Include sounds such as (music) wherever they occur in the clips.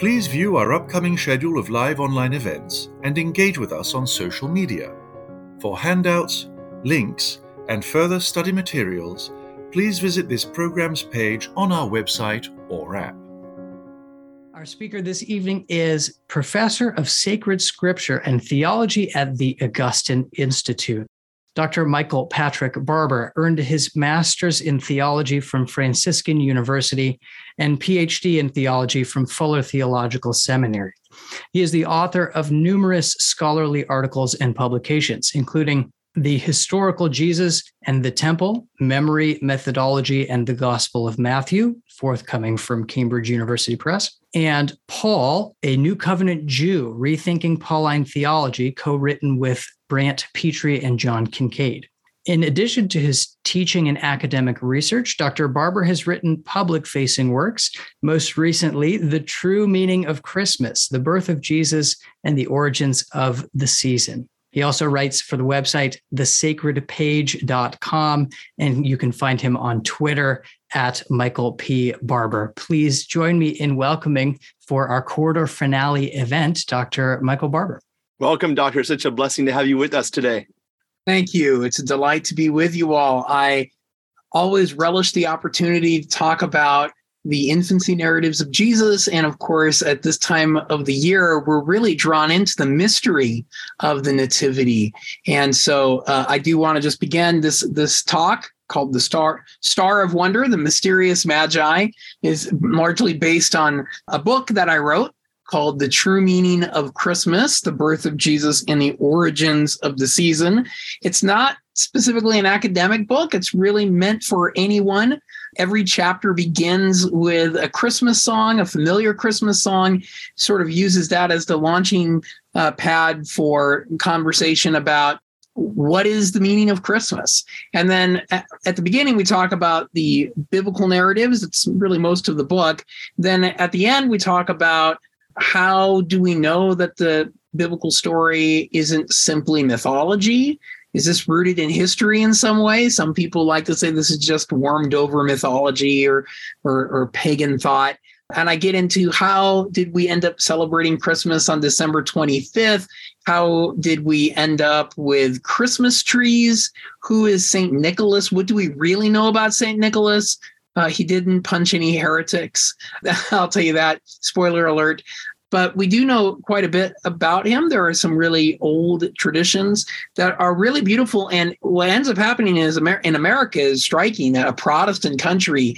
Please view our upcoming schedule of live online events and engage with us on social media. For handouts, links, and further study materials, please visit this program's page on our website or app. Our speaker this evening is Professor of Sacred Scripture and Theology at the Augustine Institute. Dr. Michael Patrick Barber earned his master's in theology from Franciscan University and PhD in theology from Fuller Theological Seminary. He is the author of numerous scholarly articles and publications, including The Historical Jesus and the Temple, Memory, Methodology, and the Gospel of Matthew, forthcoming from Cambridge University Press, and Paul, a New Covenant Jew, Rethinking Pauline Theology, co written with Brant Pitre and John Kincaid. In addition to his teaching and academic research, Dr. Barber has written public facing works, most recently, The True Meaning of Christmas, The Birth of Jesus, and the Origins of the Season. He also writes for the website thesacredpage.com, and you can find him on Twitter at Michael P. Barber. Please join me in welcoming for our quarter finale event, Dr. Michael Barber. Welcome, Doctor. Such a blessing to have you with us today. Thank you. It's a delight to be with you all. I always relish the opportunity to talk about the infancy narratives of Jesus. And of course, at this time of the year, we're really drawn into the mystery of the Nativity. And so uh, I do want to just begin this, this talk called the Star Star of Wonder, the Mysterious Magi, is largely based on a book that I wrote called The True Meaning of Christmas, the birth of Jesus and the origins of the season. It's not specifically an academic book, it's really meant for anyone. Every chapter begins with a Christmas song, a familiar Christmas song, sort of uses that as the launching uh, pad for conversation about what is the meaning of Christmas? And then at, at, the beginning, we talk about the biblical narratives. It's really most of the book. Then at the end, we talk about how do we know that the biblical story isn't simply mythology? Is this rooted in history in some way? Some people like to say this is just warmed over mythology or, or, or pagan thought. And I get into how did we end up celebrating Christmas on December 25th? How did we end up with Christmas trees? Who is St. Nicholas? What do we really know about St. Nicholas? Uh, he didn't punch any heretics. (laughs) I'll tell you that. Spoiler alert. But we do know quite a bit about him. There are some really old traditions that are really beautiful. And what ends up happening is in America is striking that a Protestant country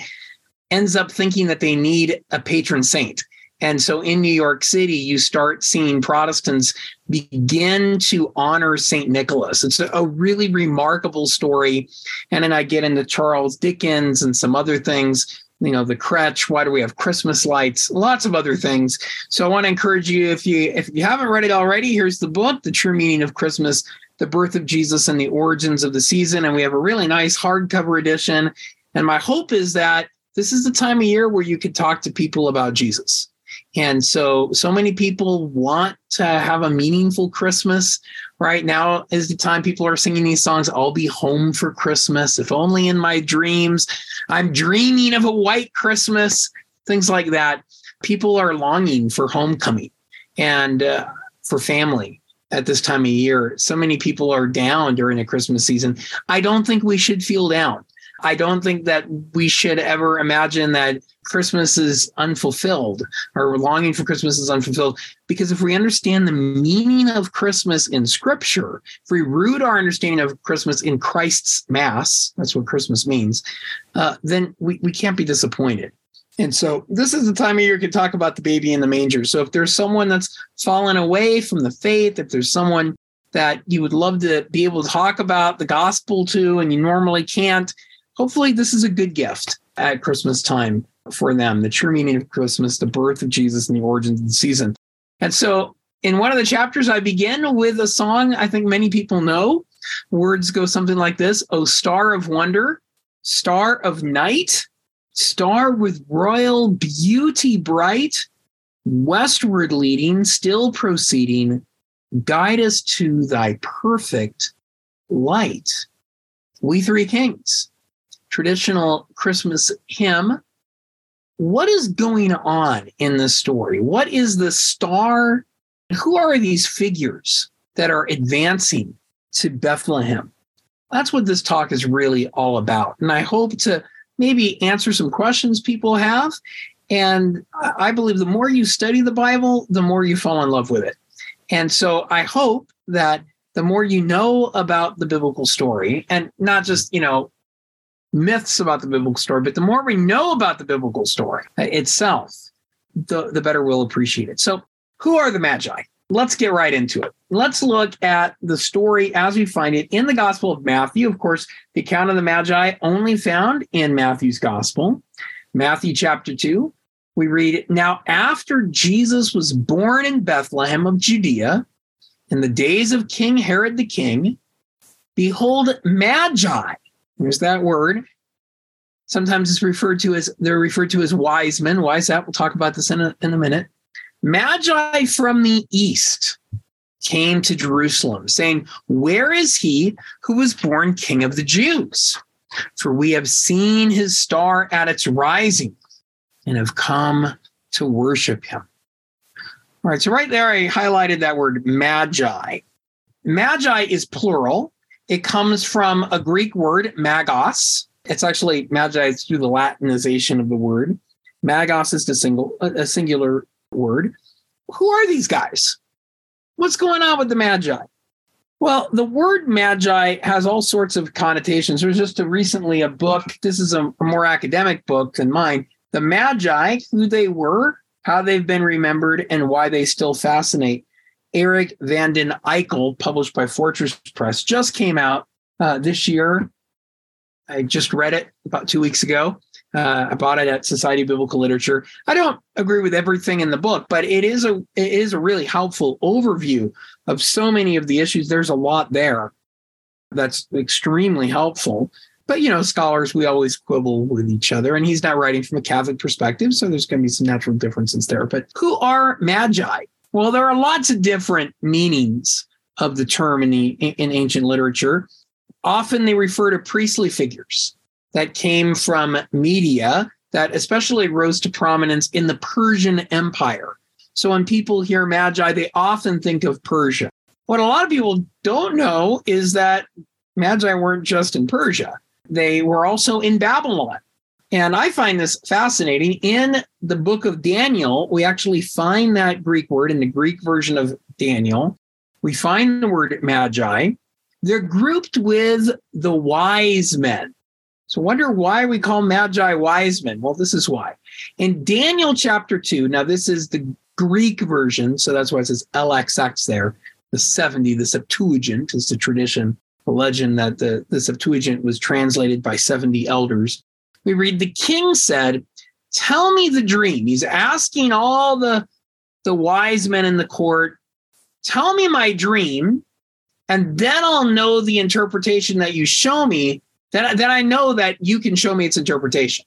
ends up thinking that they need a patron saint. And so in New York City, you start seeing Protestants begin to honor St. Nicholas. It's a really remarkable story. And then I get into Charles Dickens and some other things, you know, the crutch, why do we have Christmas lights, lots of other things. So I want to encourage you, if you if you haven't read it already, here's the book, The True Meaning of Christmas, The Birth of Jesus and the Origins of the Season. And we have a really nice hardcover edition. And my hope is that this is the time of year where you could talk to people about Jesus and so, so many people want to have a meaningful Christmas. Right now is the time people are singing these songs. I'll be home for Christmas, if only in my dreams. I'm dreaming of a white Christmas, things like that. People are longing for homecoming and uh, for family at this time of year. So many people are down during the Christmas season. I don't think we should feel down. I don't think that we should ever imagine that Christmas is unfulfilled or longing for Christmas is unfulfilled. Because if we understand the meaning of Christmas in Scripture, if we root our understanding of Christmas in Christ's Mass, that's what Christmas means, uh, then we, we can't be disappointed. And so this is the time of year you can talk about the baby in the manger. So if there's someone that's fallen away from the faith, if there's someone that you would love to be able to talk about the gospel to and you normally can't, hopefully this is a good gift at Christmas time for them the true meaning of Christmas, the birth of Jesus, and the origins of the season. And so in one of the chapters, I begin with a song I think many people know. Words go something like this O star of wonder, star of night, star with royal beauty bright, westward leading, still proceeding, guide us to thy perfect light. We Three Kings, traditional Christmas hymn. What is going on in this story? What is the star? Who are these figures that are advancing to Bethlehem? That's what this talk is really all about. And I hope to maybe answer some questions people have. And I believe the more you study the Bible, the more you fall in love with it. And so I hope that the more you know about the biblical story, and not just, you know, myths about the biblical story, but the more we know about the biblical story itself, the, the better we'll appreciate it. So, who are the Magi? Let's get right into it. Let's look at the story as we find it in the Gospel of Matthew. Of course, the account of the Magi only found in Matthew's Gospel, Matthew chapter 2. We read, Now, after Jesus was born in Bethlehem of Judea, in the days of King Herod the king, behold, Magi, there's that word. Sometimes it's referred to as, they're referred to as wise men. Why is that? We'll talk about this in a, in a minute. Magi from the east came to Jerusalem, saying, Where is he who was born king of the Jews? For we have seen his star at its rising and have come to worship him. All right, so right there, I highlighted that word magi. Magi is plural. It comes from a Greek word, magos. It's actually magi is through the Latinization of the word. Magos is the single, a singular word. Who are these guys? What's going on with the magi? Well, the word magi has all sorts of connotations. There's just a recently a book. This is a, a more academic book than mine. The magi, who they were, how they've been remembered, and why they still fascinate. Eric Van den Eyck, published by Fortress Press, just came out uh, this year. I just read it about two weeks ago. Uh, I bought it at Society of Biblical Literature. I don't agree with everything in the book, but it is a it is a really helpful overview of so many of the issues. There's a lot there that's extremely helpful but you know scholars we always quibble with each other and he's not writing from a catholic perspective so there's going to be some natural differences there but who are magi well there are lots of different meanings of the term in the in ancient literature. Often they refer to priestly figures that came from media that especially rose to prominence in the persian empire. So when people hear magi they often think of persia. What a lot of people don't know is that magi weren't just in persia. They were also in Babylon. And I find this fascinating. In the book of Daniel, we actually find that Greek word in the Greek version of Daniel. We find the word magi. They're grouped with the wise men. So wonder why we call magi wise men. Well, this is why. In Daniel chapter 2, now this is the Greek version, so that's why it says LXX there. The 70, the Septuagint is the tradition the legend that the, the Septuagint was translated by 70 elders. We read, The king said, Tell me the dream. He's asking all the, the wise men in the court, Tell me my dream, and then I'll know the interpretation that you show me. Then, then I know that you can show me its interpretation.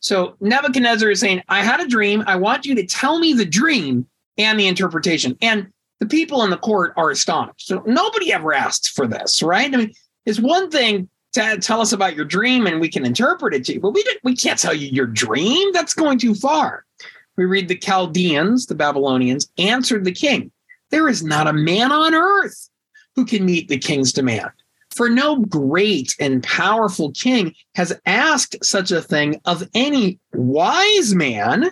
So Nebuchadnezzar is saying, I had a dream. I want you to tell me the dream and the interpretation. And the people in the court are astonished. So nobody ever asked for this, right? I mean, it's one thing tell us about your dream and we can interpret it to you, but we we can't tell you your dream. That's going too far. We read the Chaldeans, the Babylonians, answered the king, There is not a man on earth who can meet the king's demand. For no great and powerful king has asked such a thing of any wise man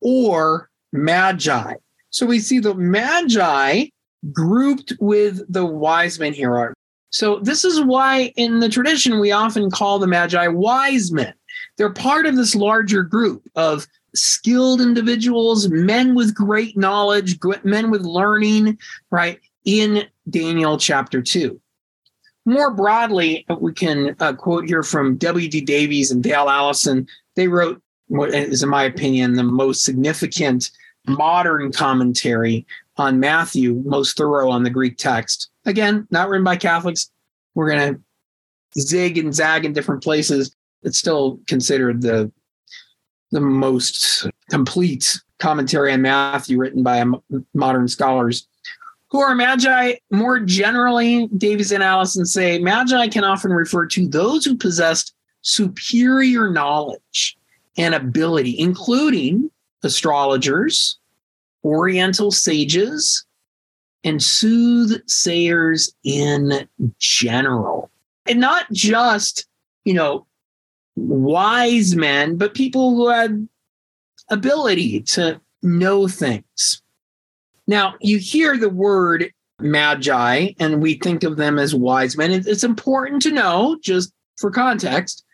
or magi. So we see the magi grouped with the wise men here. So this is why in the tradition we often call the magi wise men. They're part of this larger group of skilled individuals, men with great knowledge, men with learning, right? In Daniel chapter 2. More broadly, we can uh, quote here from W.D. Davies and Dale Allison. They wrote what is, in my opinion, the most significant modern commentary on Matthew, most thorough on the Greek text. Again, not written by Catholics. We're going to zig and zag in different places. It's still considered the the most complete commentary on Matthew written by modern scholars. Who are magi? More generally, Davies and Allison say magi can often refer to those who possessed superior knowledge and ability, including astrologers, oriental sages, and soothsayers in general. And not just, you know, wise men, but people who had ability to know things. Now, you hear the word magi, and we think of them as wise men. It's important to know, just for context,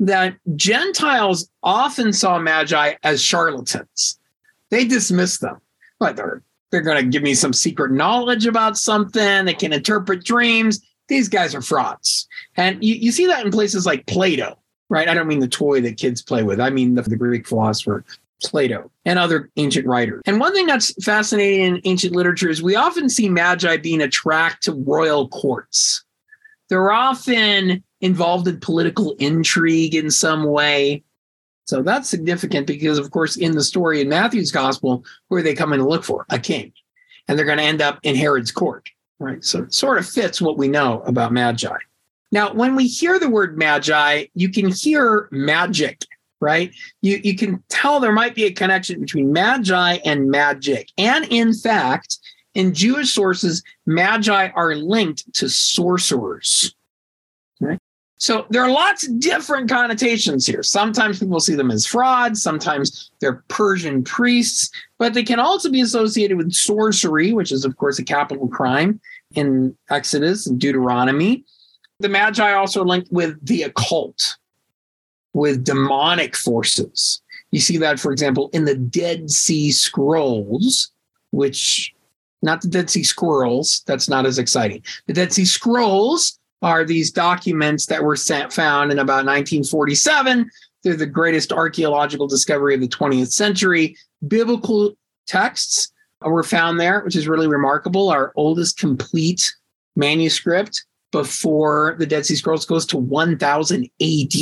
that Gentiles often saw magi as charlatans. They dismissed them. But they're they're going to give me some secret knowledge about something. They can interpret dreams. These guys are frauds. And you, you see that in places like Plato, right? I don't mean the toy that kids play with. I mean the, the Greek philosopher Plato and other ancient writers. And one thing that's fascinating in ancient literature is we often see magi being attracted to royal courts. They're often involved in political intrigue in some way. So that's significant because, of course, in the story in Matthew's gospel, who are they coming to look for a king, and they're going to end up in Herod's court, right? So it sort of fits what we know about magi. Now, when we hear the word magi, you can hear magic, right? You, you can tell there might be a connection between magi and magic. And in fact, in Jewish sources, magi are linked to sorcerers. So there are lots of different connotations here. Sometimes people see them as frauds, sometimes they're Persian priests, but they can also be associated with sorcery, which is, of course, a capital crime in Exodus and Deuteronomy. The Magi also linked with the occult, with demonic forces. You see that, for example, in the Dead Sea Scrolls, which, not the Dead Sea Squirrels, that's not as exciting. The Dead Sea Scrolls are these documents that were sent, found in about 1947. They're the greatest archaeological discovery of the 20th century. Biblical texts were found there, which is really remarkable. Our oldest complete manuscript before the Dead Sea Scrolls goes to 1000 AD.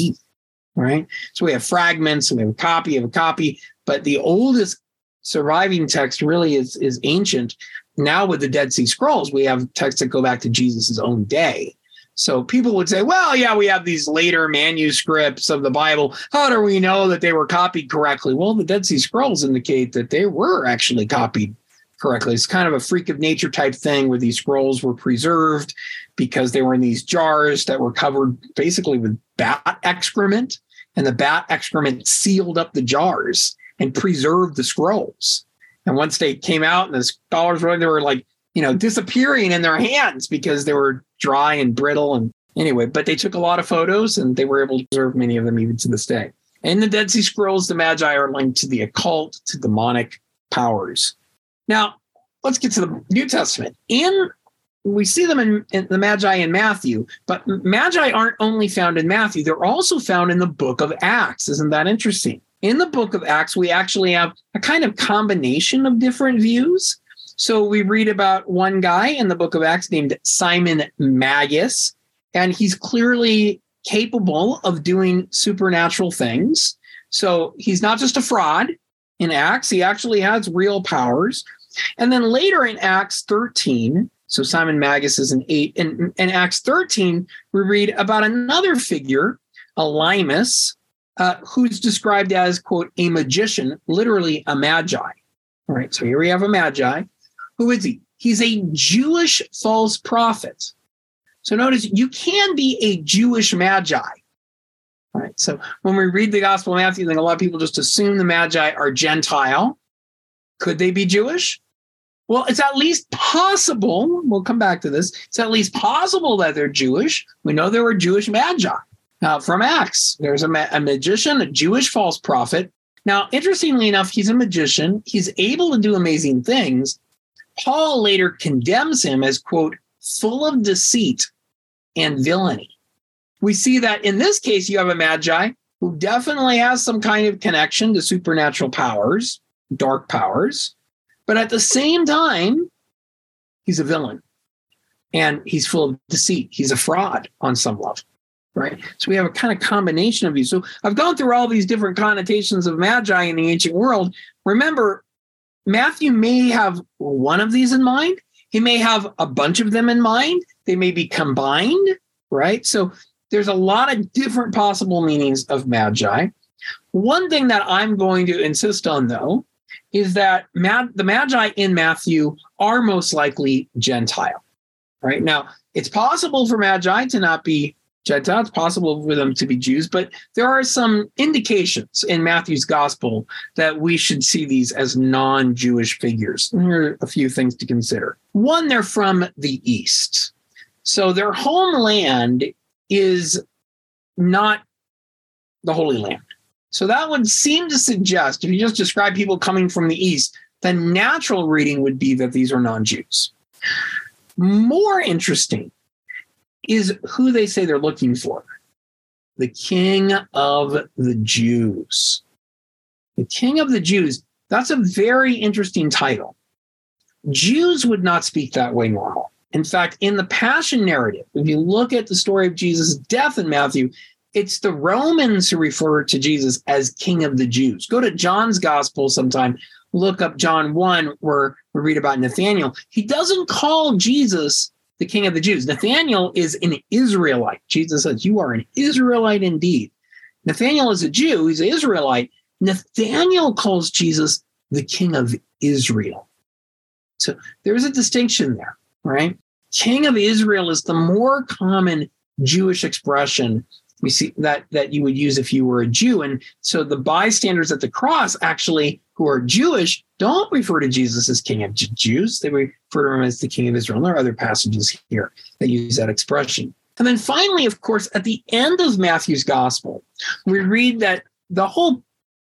Right. So we have fragments and we have a copy of a copy, but the oldest surviving text really is, is ancient. Now with the Dead Sea Scrolls, we have texts that go back to Jesus' own day. So people would say, well, yeah, we have these later manuscripts of the Bible. How do we know that they were copied correctly? Well, the Dead Sea Scrolls indicate that they were actually copied correctly. It's kind of a freak of nature type thing where these scrolls were preserved because they were in these jars that were covered basically with bat excrement, and the bat excrement sealed up the jars and preserved the scrolls. And once they came out and the scholars were, they were like, you know, disappearing in their hands because they were dry and brittle. And anyway, but they took a lot of photos and they were able to preserve many of them even to this day. In the Dead Sea Scrolls, the Magi are linked to the occult, to demonic powers. Now, let's get to the New Testament. In we see them in, in, the Magi in Matthew, but Magi aren't only found in Matthew, they're also found in the book of Acts. Isn't that interesting? In the book of Acts, we actually have a kind of combination of different views. So we read about one guy in the book of Acts named Simon Magus, and he's clearly capable of doing supernatural things. So he's not just a fraud in Acts, he actually has real powers. And then later in Acts 13, so Simon Magus is an eight. In, in Acts 13, we read about another figure, Elymas, uh, who's described as, quote, a magician, literally a magi. All right, so here we have a magi. Who is he? He's a Jewish false prophet. So notice you can be a Jewish magi. All right. So when we read the Gospel of Matthew, I think a lot of people just assume the magi are Gentile. Could they be Jewish? Well, it's at least possible. We'll come back to this. It's at least possible that they're Jewish. We know there were Jewish magi uh, from Acts. There's a, ma- a magician, a Jewish false prophet. Now, interestingly enough, he's a magician. He's able to do amazing things, Paul later condemns him as, quote, full of deceit and villainy. We see that in this case, you have a magi who definitely has some kind of connection to supernatural powers, dark powers. But at the same time, he's a villain and he's full of deceit. He's a fraud on some level, right? So we have a kind of combination of these. So I've gone through all these different connotations of magi in the ancient world. Remember, Matthew may have one of these in mind. He may have a bunch of them in mind. They may be combined, right? So there's a lot of different possible meanings of magi. One thing that I'm going to insist on, though, is that the magi in Matthew are most likely Gentile. Right now, it's possible for magi to not be It's possible for them to be Jews, but there are some indications in Matthew's gospel that we should see these as non Jewish figures. And Here are a few things to consider. One, they're from the East. So their homeland is not the Holy Land. So that would seem to suggest, if you just describe people coming from the East, the natural reading would be that these are non Jews. More interesting is who they say they're looking for the King of the Jews. The King of the Jews, that's a very interesting title. Jews would not speak that way normal. In fact, in the Passion narrative, if you look at the story of Jesus' death in Matthew, it's the Romans who refer to Jesus as King of the Jews. Go to John's Gospel sometime, look up John 1, where we read about Nathaniel. He doesn't call Jesus the King of the Jews. Nathaniel is an Israelite. Jesus says, You are an Israelite indeed. Nathaniel is a Jew, he's an Israelite. Nathaniel calls Jesus the King of Israel. So there's a distinction there, right? King of Israel is the more common Jewish expression we see that that you would use if you were a Jew. And so the bystanders at the cross actually who are Jewish don't refer to Jesus as King of Jews. They refer to him as the King of Israel. There are other passages here that use that expression. And then finally, of course, at the end of Matthew's gospel, we read that the whole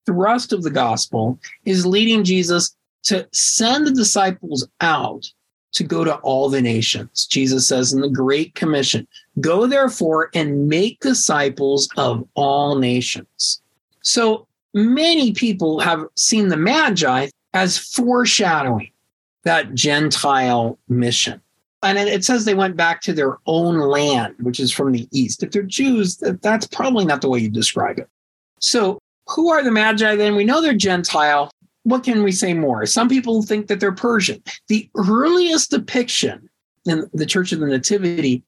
thrust of the gospel is leading Jesus to send the disciples out to go to all the nations. Jesus says in the Great Commission, Go therefore and make disciples of all nations. So many people have seen the Magi as foreshadowing that Gentile mission. And it says they went back to their own land, which is from the east. If they're Jews, that's probably not the way you describe it. So, who are the Magi then? We know they're Gentile what can we say more? Some people think that they're Persian. The earliest depiction in the Church of the Nativity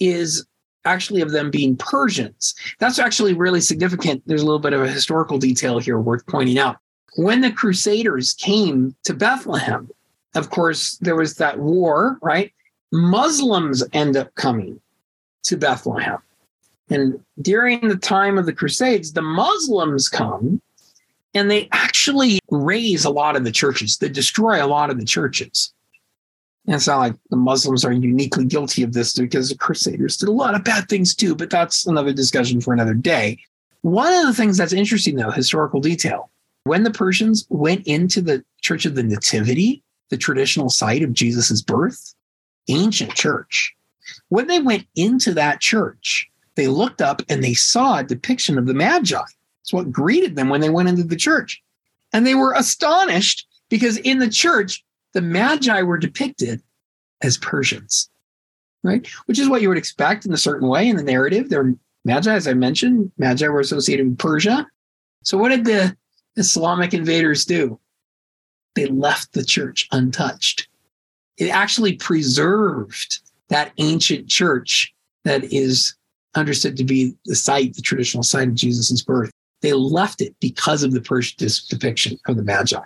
is actually of them being Persians. That's actually really significant. There's a little bit of a historical detail here worth pointing out. When the Crusaders came to Bethlehem, of course, there was that war, right? Muslims end up coming to Bethlehem. And during the time of the Crusades, the Muslims come and they actually raze a lot of the churches. They destroy a lot of the churches. And it's not like the Muslims are uniquely guilty of this because the Crusaders did a lot of bad things too, but that's another discussion for another day. One of the things that's interesting, though, historical detail, when the Persians went into the Church of the Nativity, the traditional site of Jesus's birth, ancient church, when they went into that church, they looked up and they saw a depiction of the Magi it's what greeted them when they went into the church. And they were astonished because in the church, the Magi were depicted as Persians, right? Which is what you would expect in a certain way in the narrative. They're Magi, as I mentioned, Magi were associated with Persia. So what did the Islamic invaders do? They left the church untouched. It actually preserved that ancient church that is understood to be the site, the traditional site of Jesus' birth. They left it because of the Persian depiction of the Magi.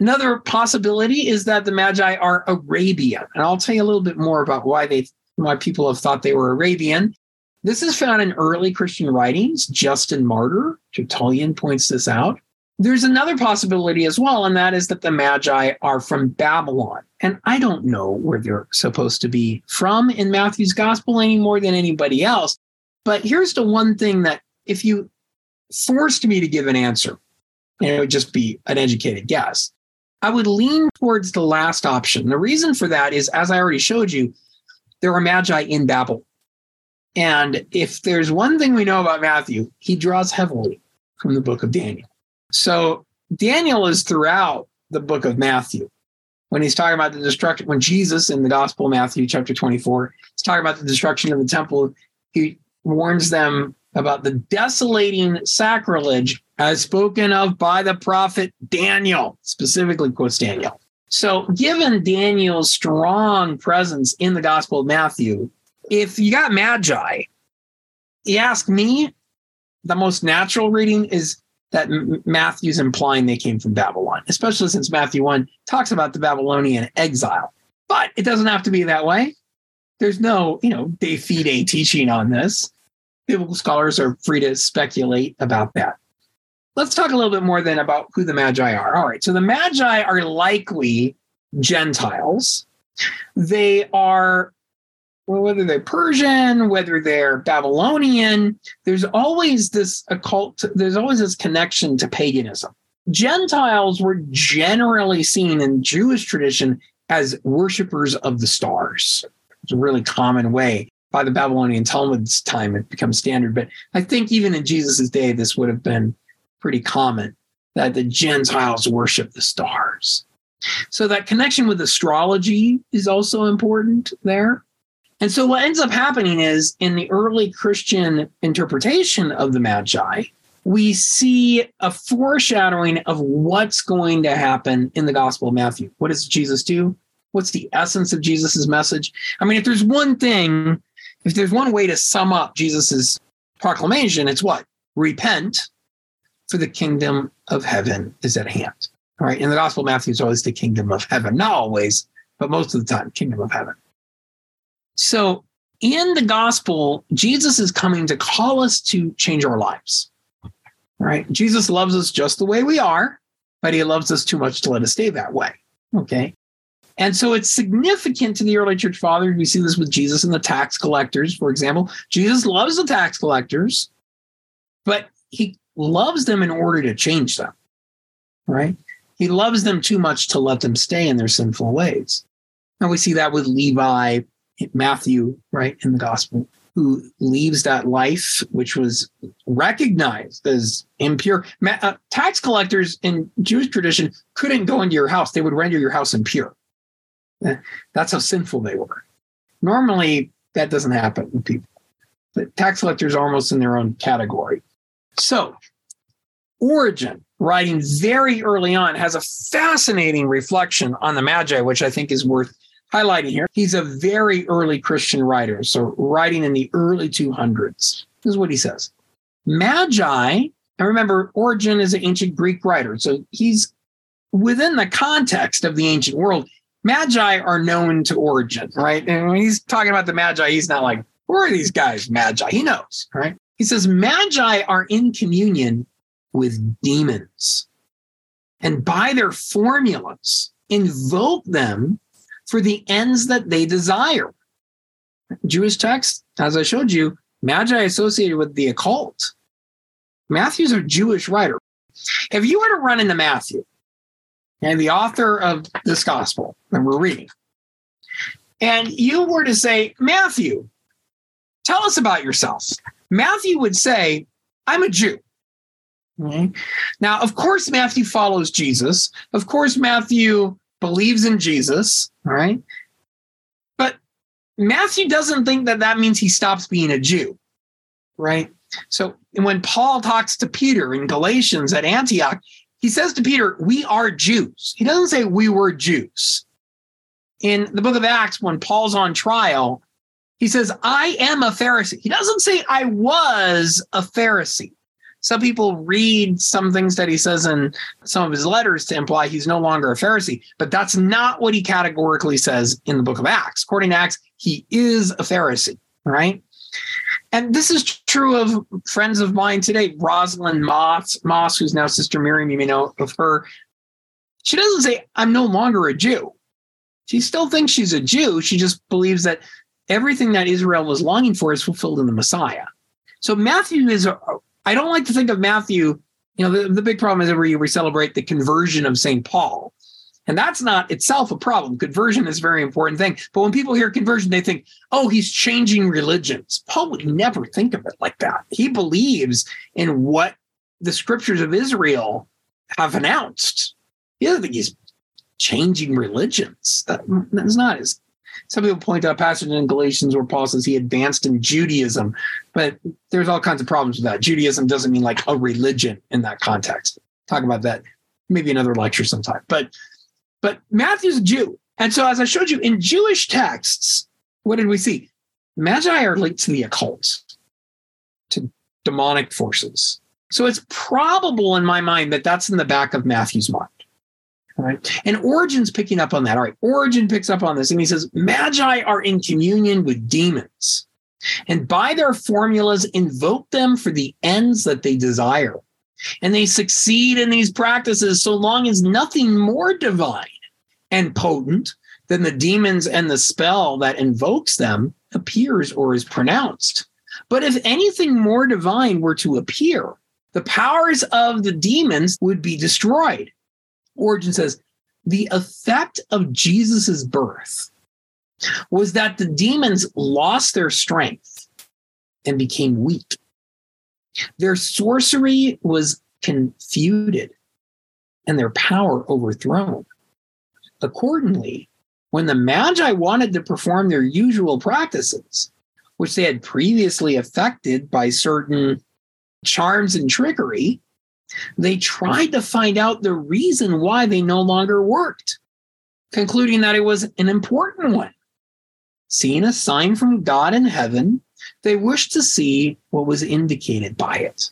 Another possibility is that the Magi are Arabian, and I'll tell you a little bit more about why they why people have thought they were Arabian. This is found in early Christian writings. Justin Martyr, Tertullian points this out. There's another possibility as well, and that is that the Magi are from Babylon. And I don't know where they're supposed to be from in Matthew's gospel any more than anybody else. But here's the one thing that if you forced me to give an answer, and it would just be an educated guess, I would lean towards the last option. The reason for that is, as I already showed you, there are magi in Babel. And if there's one thing we know about Matthew, he draws heavily from the book of Daniel. So Daniel is throughout the book of Matthew. when he's talking about the destruction, when Jesus in the Gospel of Matthew chapter 24, he's talking about the destruction of the temple, he warns them about the desolating sacrilege as spoken of by the prophet Daniel, specifically quotes Daniel. So, given Daniel's strong presence in the Gospel of Matthew, if you got Magi, you ask me, the most natural reading is that Matthew's implying they came from Babylon, especially since Matthew 1 talks about the Babylonian exile. But it doesn't have to be that way. There's no, you know, de fide teaching on this biblical scholars are free to speculate about that. Let's talk a little bit more then about who the Magi are. All right, so the Magi are likely Gentiles. They are, well, whether they're Persian, whether they're Babylonian, there's always this occult, there's always this connection to paganism. Gentiles were generally seen in Jewish tradition as worshippers of the stars. It's a really common way by the Babylonian Talmud's time, it becomes standard. But I think even in Jesus' day, this would have been pretty common that the Gentiles worship the stars. So that connection with astrology is also important there. And so what ends up happening is in the early Christian interpretation of the Magi, we see a foreshadowing of what's going to happen in the Gospel of Matthew. What does Jesus do? What's the essence of Jesus's message? I mean, if there's one thing if there's one way to sum up Jesus's proclamation, it's what? Repent, for the kingdom of heaven is at hand. All right. In the Gospel of Matthew, it's always the kingdom of heaven. Not always, but most of the time, kingdom of heaven. So in the gospel, Jesus is coming to call us to change our lives. Right. Jesus loves us just the way we are, but he loves us too much to let us stay that way. Okay. And so it's significant to the early church fathers. We see this with Jesus and the tax collectors, for example. Jesus loves the tax collectors, but he loves them in order to change them, right? He loves them too much to let them stay in their sinful ways. And we see that with Levi, Matthew, right, in the gospel, who leaves that life which was recognized as impure. Uh, tax collectors in Jewish tradition couldn't go into your house, they would render your house impure. That's how sinful they were. Normally, that doesn't happen with people. But tax collectors are almost in their own category. So, Origen, writing very early on, has a fascinating reflection on the Magi, which I think is worth highlighting here. He's a very early Christian writer, so writing in the early 200s. This is what he says Magi, and remember, Origen is an ancient Greek writer, so he's within the context of the ancient world. Magi are known to Origen, right? And when he's talking about the Magi, he's not like, who are these guys, Magi? He knows, right? He says, Magi are in communion with demons. And by their formulas, invoke them for the ends that they desire. Jewish text, as I showed you, Magi associated with the occult. Matthew's a Jewish writer. If you were to run into Matthew and the author of this gospel that we're reading, and you were to say, Matthew, tell us about yourself, Matthew would say, I'm a Jew. Okay. Now, of course, Matthew follows Jesus. Of course, Matthew believes in Jesus. All right. But Matthew doesn't think that that means he stops being a Jew. Right. So when Paul talks to Peter in Galatians at Antioch, he says to Peter, We are Jews. He doesn't say we were Jews. In the book of Acts, when Paul's on trial, he says, I am a Pharisee. He doesn't say I was a Pharisee. Some people read some things that he says in some of his letters to imply he's no longer a Pharisee, but that's not what he categorically says in the book of Acts. According to Acts, he is a Pharisee, right? And this is true of friends of mine today. Rosalind Moss, Moss, who's now Sister Miriam, you may know of her. She doesn't say, I'm no longer a Jew. She still thinks she's a Jew. She just believes that everything that Israel was longing for is fulfilled in the Messiah. So Matthew is, I don't like to think of Matthew, you know, the, the big problem is every year we celebrate the conversion of St. Paul. And that's not itself a problem. Conversion is a very important thing. But when people hear conversion, they think, oh, he's changing religions. Paul would never think of it like that. He believes in what the scriptures of Israel have announced. He doesn't think he's changing religions. That, that's not as some people point out passage in Galatians where Paul says he advanced in Judaism, but there's all kinds of problems with that. Judaism doesn't mean like a religion in that context. Talk about that maybe another lecture sometime. But but Matthew's a Jew. And so as I showed you in Jewish texts, what did we see? Magi are linked to the occult, to demonic forces. So it's probable in my mind that that's in the back of Matthew's mind. Right. And Origen's picking up on that. All right. Origen picks up on this and he says, Magi are in communion with demons and by their formulas invoke them for the ends that they desire. And they succeed in these practices so long as nothing more divine and potent than the demons and the spell that invokes them appears or is pronounced. But if anything more divine were to appear, the powers of the demons would be destroyed. Origen says the effect of Jesus's birth was that the demons lost their strength and became weak. Their sorcery was confuted and their power overthrown. Accordingly, when the Magi wanted to perform their usual practices, which they had previously affected by certain charms and trickery, they tried to find out the reason why they no longer worked, concluding that it was an important one. Seeing a sign from God in heaven, they wished to see what was indicated by it.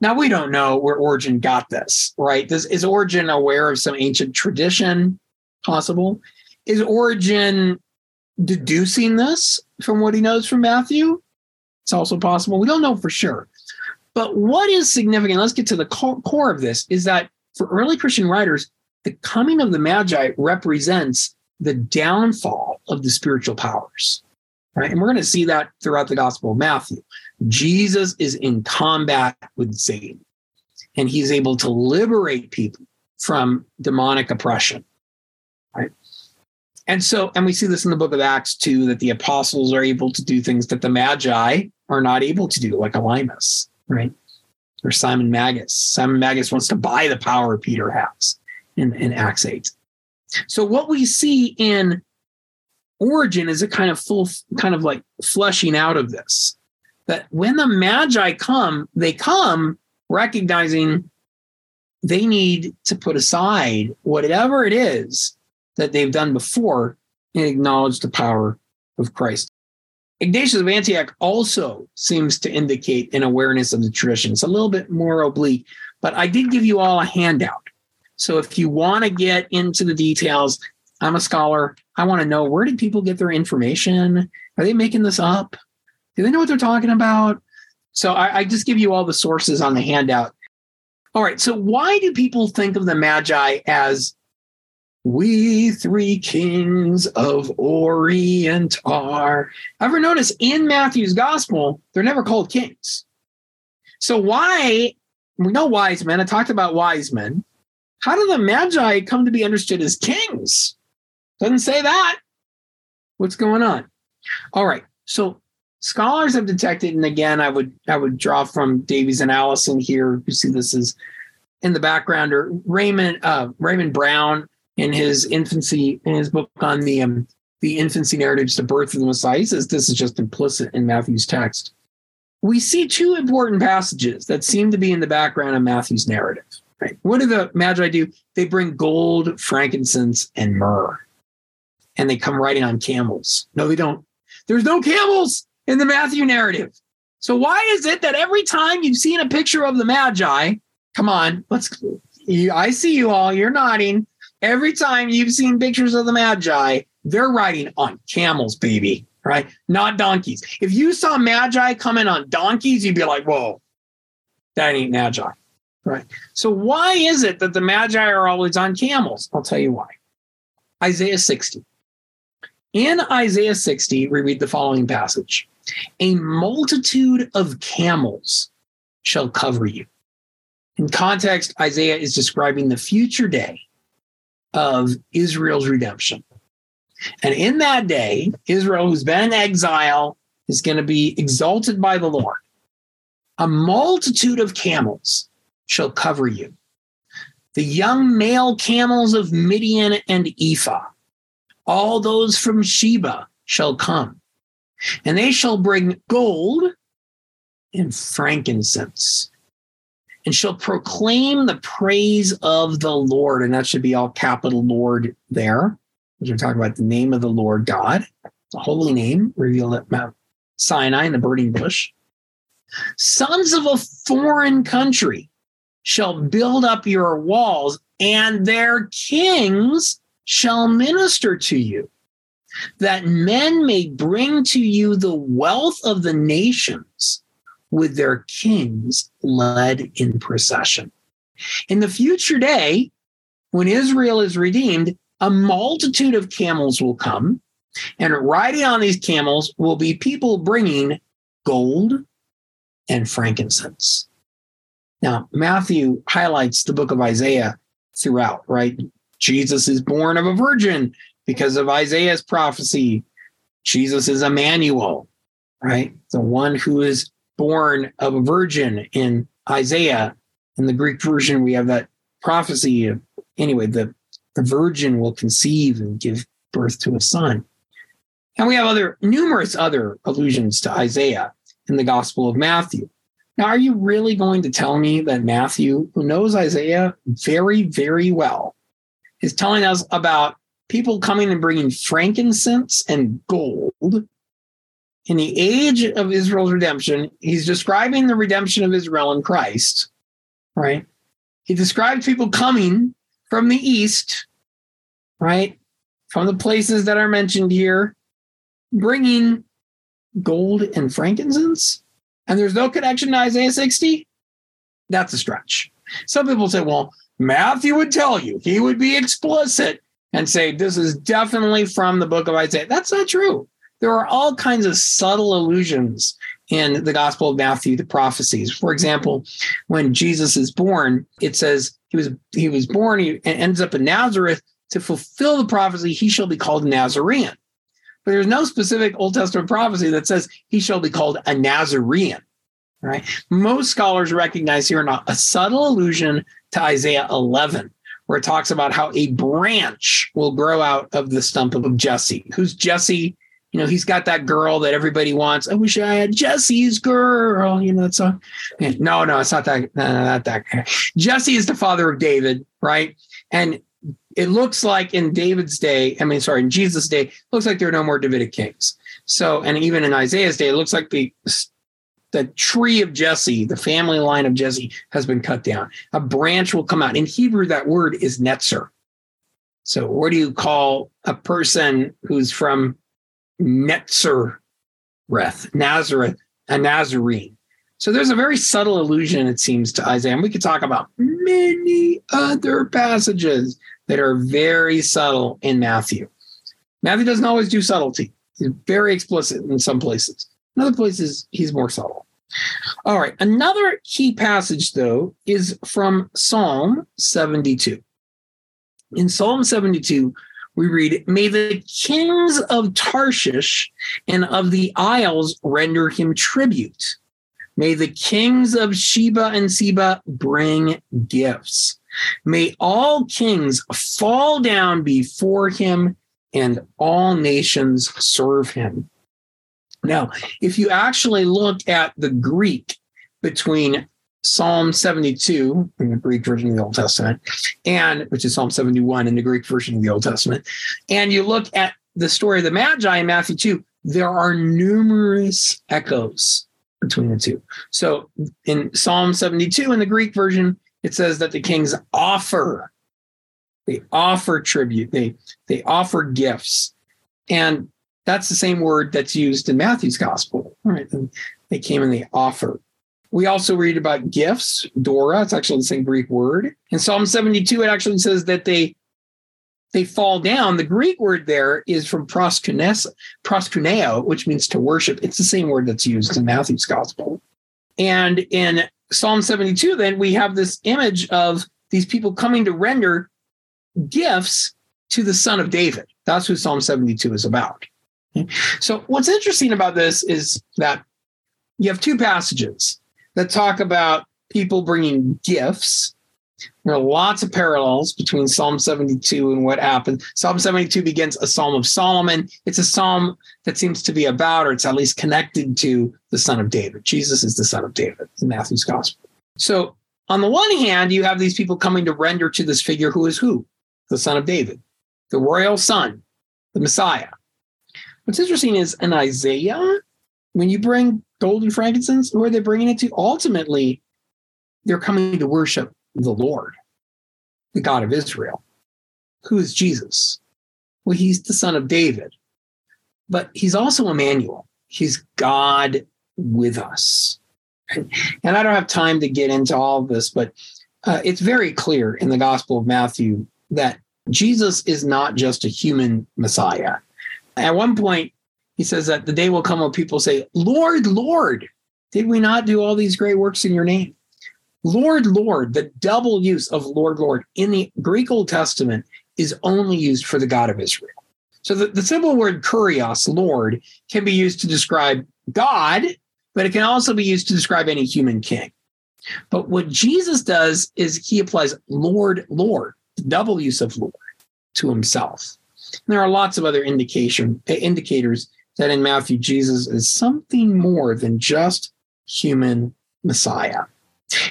Now, we don't know where Origen got this, right? This, is Origen aware of some ancient tradition possible? Is Origen deducing this from what he knows from Matthew? It's also possible. We don't know for sure. But what is significant, let's get to the core of this, is that for early Christian writers, the coming of the Magi represents the downfall of the spiritual powers. Right. And we're going to see that throughout the Gospel of Matthew. Jesus is in combat with Satan, and he's able to liberate people from demonic oppression. And so, and we see this in the book of Acts too, that the apostles are able to do things that the Magi are not able to do, like Elymas right? Or Simon Magus. Simon Magus wants to buy the power Peter has in, in Acts 8. So what we see in Origen is a kind of full, kind of like fleshing out of this. That when the Magi come, they come recognizing they need to put aside whatever it is that they've done before and acknowledge the power of Christ. Ignatius of Antioch also seems to indicate an awareness of the tradition. It's a little bit more oblique, but I did give you all a handout. So if you want to get into the details, I'm a scholar. I want to know where did people get their information? Are they making this up? Do they know what they're talking about? So I, I just give you all the sources on the handout. All right. So why do people think of the Magi as we three kings of Orient are. Ever notice in Matthew's gospel, they're never called kings. So why, we know wise men, I talked about wise men. How do the Magi come to be understood as kings? Doesn't say that. What's going on? All right. So scholars have detected, and again, I would I would draw from Davies and Allison here. You see this is in the background, or Raymond uh, Raymond Brown in his infancy, in his book on the um, the infancy narratives, the birth of the Messiah. He says this is just implicit in Matthew's text. We see two important passages that seem to be in the background of Matthew's narrative. Right? What do the Magi do? They bring gold, frankincense, and myrrh, and they come riding on camels. No, they don't. There's no camels in the Matthew narrative. So why is it that every time you've seen a picture of the Magi, come on, let's. I see you all. You're nodding. Every time you've seen pictures of the Magi, they're riding on camels, baby, right? Not donkeys. If you saw Magi coming on donkeys, you'd be like, whoa, that ain't Magi, right? So, why is it that the Magi are always on camels? I'll tell you why. Isaiah 60. In Isaiah 60, we read the following passage A multitude of camels shall cover you. In context, Isaiah is describing the future day of Israel's redemption. And in that day, Israel, who's been in exile, is going to be exalted by the Lord. A multitude of camels shall cover you. the young male camels of Midian and Ephah, all those from Sheba shall come, and they shall bring gold and frankincense, and shall proclaim the praise of the Lord. And that should be all capital Lord there, as we're talking about the name of the Lord God, the holy name revealed at Mount Sinai in the burning bush. Sons of a foreign country shall build up your walls, and their kings shall minister to you, that men may bring to you the wealth of the nations with their kings led in procession. In the future day, when Israel is redeemed, a multitude of camels will come, and riding on these camels will be people bringing gold and frankincense. Now, Matthew highlights the book of Isaiah throughout, right? Jesus is born of a virgin because of Isaiah's prophecy. Jesus is Emmanuel, right? The one who is born of a virgin in Isaiah. In the Greek version, we have that prophecy of, anyway, the, the virgin will conceive and give birth to a son. And we have other numerous other allusions to Isaiah in the Gospel of Matthew. Now, are you really going to tell me that Matthew, who knows Isaiah very, very well, is telling us about people coming and bringing frankincense and gold in the age of Israel's redemption? He's describing the redemption of Israel in Christ, right? He describes people coming from the east, right? From the places that are mentioned here, bringing gold and frankincense and there's no connection to Isaiah 60, that's a stretch. Some people say, well, Matthew would tell you, he would be explicit and say, this is definitely from the book of Isaiah. That's not true. There are all kinds of subtle allusions in the Gospel of Matthew, the prophecies. For example, when Jesus is born, it says he was he was born, he ends up in Nazareth to fulfill the prophecy, he shall be called a Nazarene. But there's no specific Old Testament prophecy that says he shall be called a Nazarene. Right? Most scholars recognize here not a subtle allusion to Isaiah 11, where it talks about how a branch will grow out of the stump of Jesse. Who's Jesse? You know, he's got that girl that everybody wants. I wish I had Jesse's girl. You know that song? No, no, it's not that. No, not that. Jesse is the father of David, right? And it looks like in David's day, I mean, sorry, in Jesus' day, looks like there are no more Davidic kings. So, and even in Isaiah's day, it looks like the the tree of Jesse, the family line of Jesse, has been cut down. A branch will come out. In Hebrew, that word is netzer. So, what do you call a person who's from Netzereth, Nazareth, a Nazarene? So there's a very subtle allusion, it seems, to Isaiah. And we could talk about many other passages that are very subtle in Matthew. Matthew doesn't always do subtlety. He's very explicit in some places. In other places, he's more subtle. All right. Another key passage, though, is from Psalm 72. In Psalm 72, we read, May the kings of Tarshish and of the isles render him tribute. May the kings of Sheba and Seba bring gifts. May all kings fall down before him and all nations serve him. Now, if you actually look at the Greek between Psalm 72 in the Greek version of the Old Testament, and which is Psalm 71 in the Greek version of the Old Testament, and you look at the story of the Magi in Matthew 2, there are numerous echoes between the two. So in Psalm 72 in the Greek version, it says that the kings offer they offer tribute they they offer gifts. And that's the same word that's used in matthew's gospel right? And they came and they offer we also read about gifts dora it's actually the same greek word. In psalm 72 it actually says that they they fall down. The greek word there is from proskuneo which means to worship. It's the same word that's used in matthew's gospel. And in Psalm 72, then we have this image of these people coming to render gifts to the son of David. That's who Psalm 72 is about. So, what's interesting about this is that you have two passages that talk about people bringing gifts, There are lots of parallels between Psalm 72 and what happened. Psalm 72 begins a Psalm of Solomon. It's a psalm that seems to be about, or it's at least connected to, the Son of David. Jesus is the Son of David in Matthew's Gospel. So, on the one hand, you have these people coming to render to this figure who is who? The Son of David, the royal Son, the Messiah. What's interesting is in Isaiah, when you bring gold and frankincense, who are they bringing it to? Ultimately, they're coming to worship the Lord, the God of Israel. Who is Jesus? Well, he's the son of David, but he's also Emmanuel. He's God with us. And I don't have time to get into all of this, but uh, it's very clear in the Gospel of Matthew that Jesus is not just a human Messiah. At one point, he says that the day will come when people say, Lord, Lord, did we not do all these great works in your name? Lord, Lord, the double use of Lord, Lord in the Greek Old Testament is only used for the God of Israel. So the, the simple word kurios, Lord, can be used to describe God, but it can also be used to describe any human king. But what Jesus does is he applies Lord, Lord, the double use of Lord to himself. And there are lots of other indication eh, indicators that in Matthew, Jesus is something more than just human Messiah.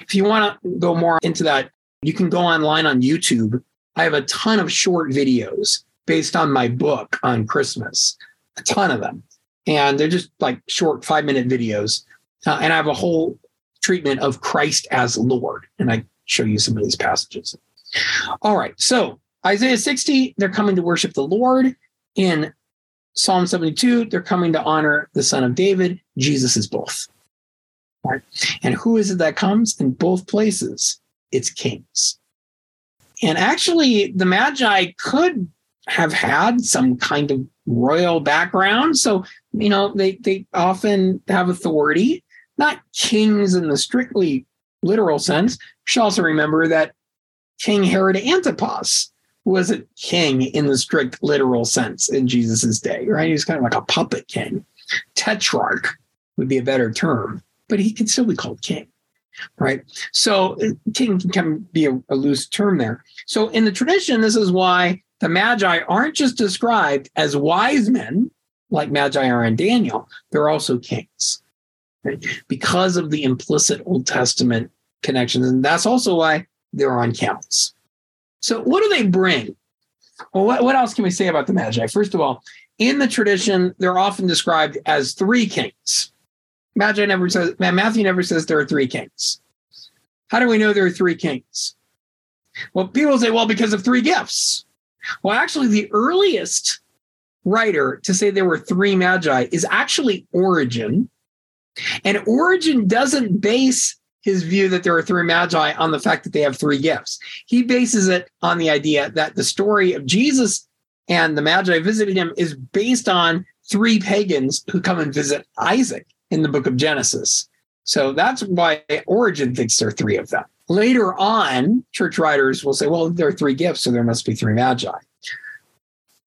If you want to go more into that, you can go online on YouTube. I have a ton of short videos based on my book on Christmas, a ton of them. And they're just like short five minute videos. Uh, and I have a whole treatment of Christ as Lord. And I show you some of these passages. All right. So Isaiah 60, they're coming to worship the Lord. In Psalm 72, they're coming to honor the Son of David. Jesus is both. Right? And who is it that comes in both places? It's kings. And actually, the Magi could have had some kind of royal background. So, you know, they, they often have authority, not kings in the strictly literal sense. You should also remember that King Herod Antipas was a king in the strict literal sense in Jesus's day, right? He was kind of like a puppet king. Tetrarch would be a better term but he can still be called king, right? So uh, king can be a, a loose term there. So in the tradition, this is why the magi aren't just described as wise men like magi are in Daniel, they're also kings right? because of the implicit Old Testament connections. And that's also why they're on camels. So, what do they bring? Well, what, what else can we say about the Magi? First of all, in the tradition, they're often described as three kings. Magi never says Matthew never says there are three kings. How do we know there are three kings? Well, people say, well, because of three gifts. Well, actually, the earliest writer to say there were three magi is actually Origen. And Origen doesn't base his view that there are three magi on the fact that they have three gifts. He bases it on the idea that the story of Jesus and the magi visiting him is based on three pagans who come and visit Isaac in the book of Genesis. So that's why Origen thinks there are three of them. Later on, church writers will say, well, there are three gifts, so there must be three magi.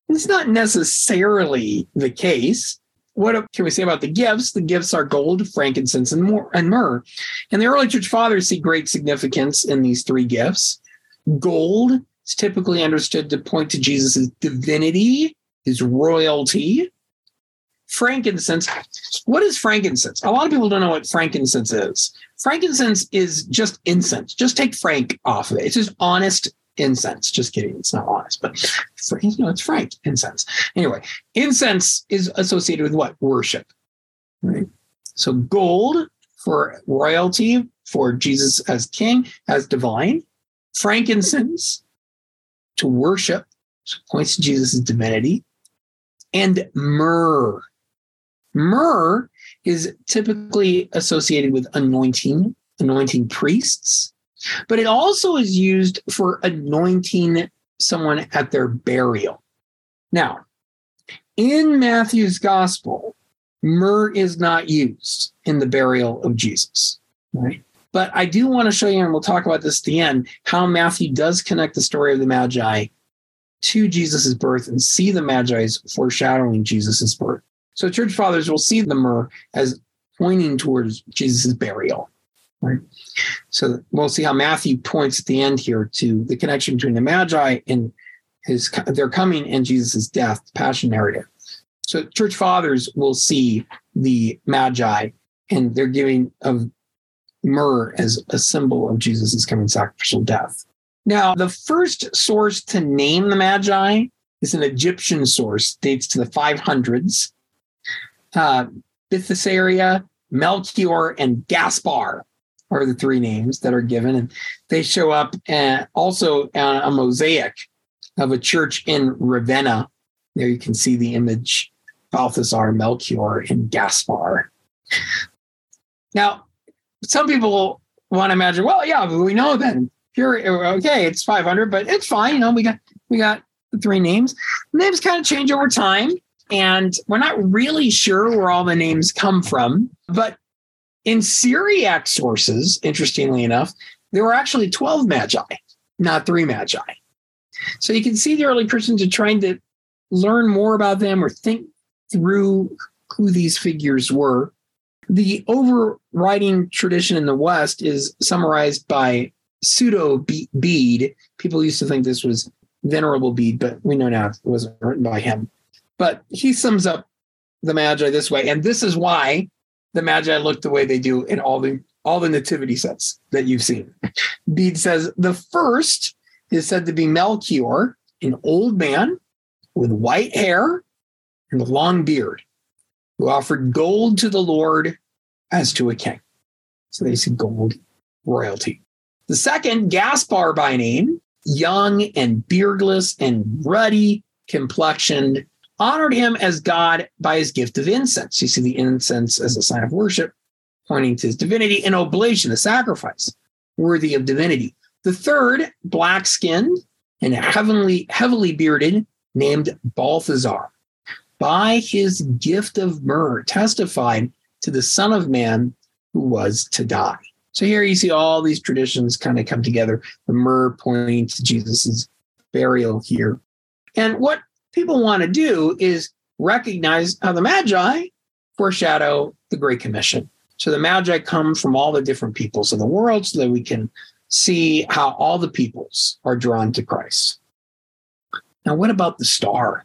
It's not necessarily the case. What can we say about the gifts? The gifts are gold, frankincense, and, myrrh. And the early church fathers see great significance in these three gifts. Gold is typically understood to point to Jesus' divinity, his royalty frankincense. What is frankincense? A lot of people don't know what frankincense is. Frankincense is just incense. Just take frank off of it. It's just honest incense. Just kidding. It's not honest, but you know, it's frank incense. Anyway, incense is associated with what? Worship. Right. So gold for royalty, for Jesus as king, as divine. Frankincense to worship, so points to Jesus' divinity. And myrrh Myrrh is typically associated with anointing, anointing priests, but it also is used for anointing someone at their burial. Now, in Matthew's gospel, myrrh is not used in the burial of Jesus, right? But I do want to show you, and we'll talk about this at the end, how Matthew does connect the story of the Magi to Jesus' birth and see the Magi's foreshadowing Jesus' birth. So church fathers will see the myrrh as pointing towards Jesus' burial. Right. So we'll see how Matthew points at the end here to the connection between the Magi and his their coming and Jesus' death, passion narrative. So church fathers will see the Magi and they're giving of myrrh as a symbol of Jesus' coming sacrificial death. Now, the first source to name the Magi is an Egyptian source, dates to the 500s. Uh, Balthasar, Melchior, and Gaspar are the three names that are given. And they show up uh, also on a mosaic of a church in Ravenna. There you can see the image Balthasar, Melchior, and Gaspar. Now, some people want to imagine, well, yeah, we know then. Here, okay, it's 500, but it's fine. You know, we got we got the three names. Names kind of change over time, and we're not really sure where all the names come from. But in Syriac sources, interestingly enough, there were actually 12 magi, not three magi. So you can see the early Christians are trying to learn more about them or think through who these figures were. The overriding tradition in the West is summarized by Pseudo Bede. People used to think this was Venerable Bede, but we know now it wasn't written by him. But he sums up the Magi this way, and this is why the Magi look the way they do in all the all the nativity sets that you've seen. Bede says the first is said to be Melchior, an old man with white hair and a long beard, who offered gold to the Lord as to a king. So they see gold royalty. The second, Gaspar by name, young and beardless and ruddy complexioned, honored him as God by his gift of incense. You see the incense as a sign of worship, pointing to his divinity, and oblation, a sacrifice worthy of divinity. The third, black skinned and heavenly, heavily bearded, named Balthazar, by his gift of myrrh, testified to the Son of Man who was to die. So here you see all these traditions kind of come together. The myrrh pointing to Jesus's burial here. And what people want to do is recognize how the Magi foreshadow the Great Commission. So the Magi come from all the different peoples of the world so that we can see how all the peoples are drawn to Christ. Now, what about the star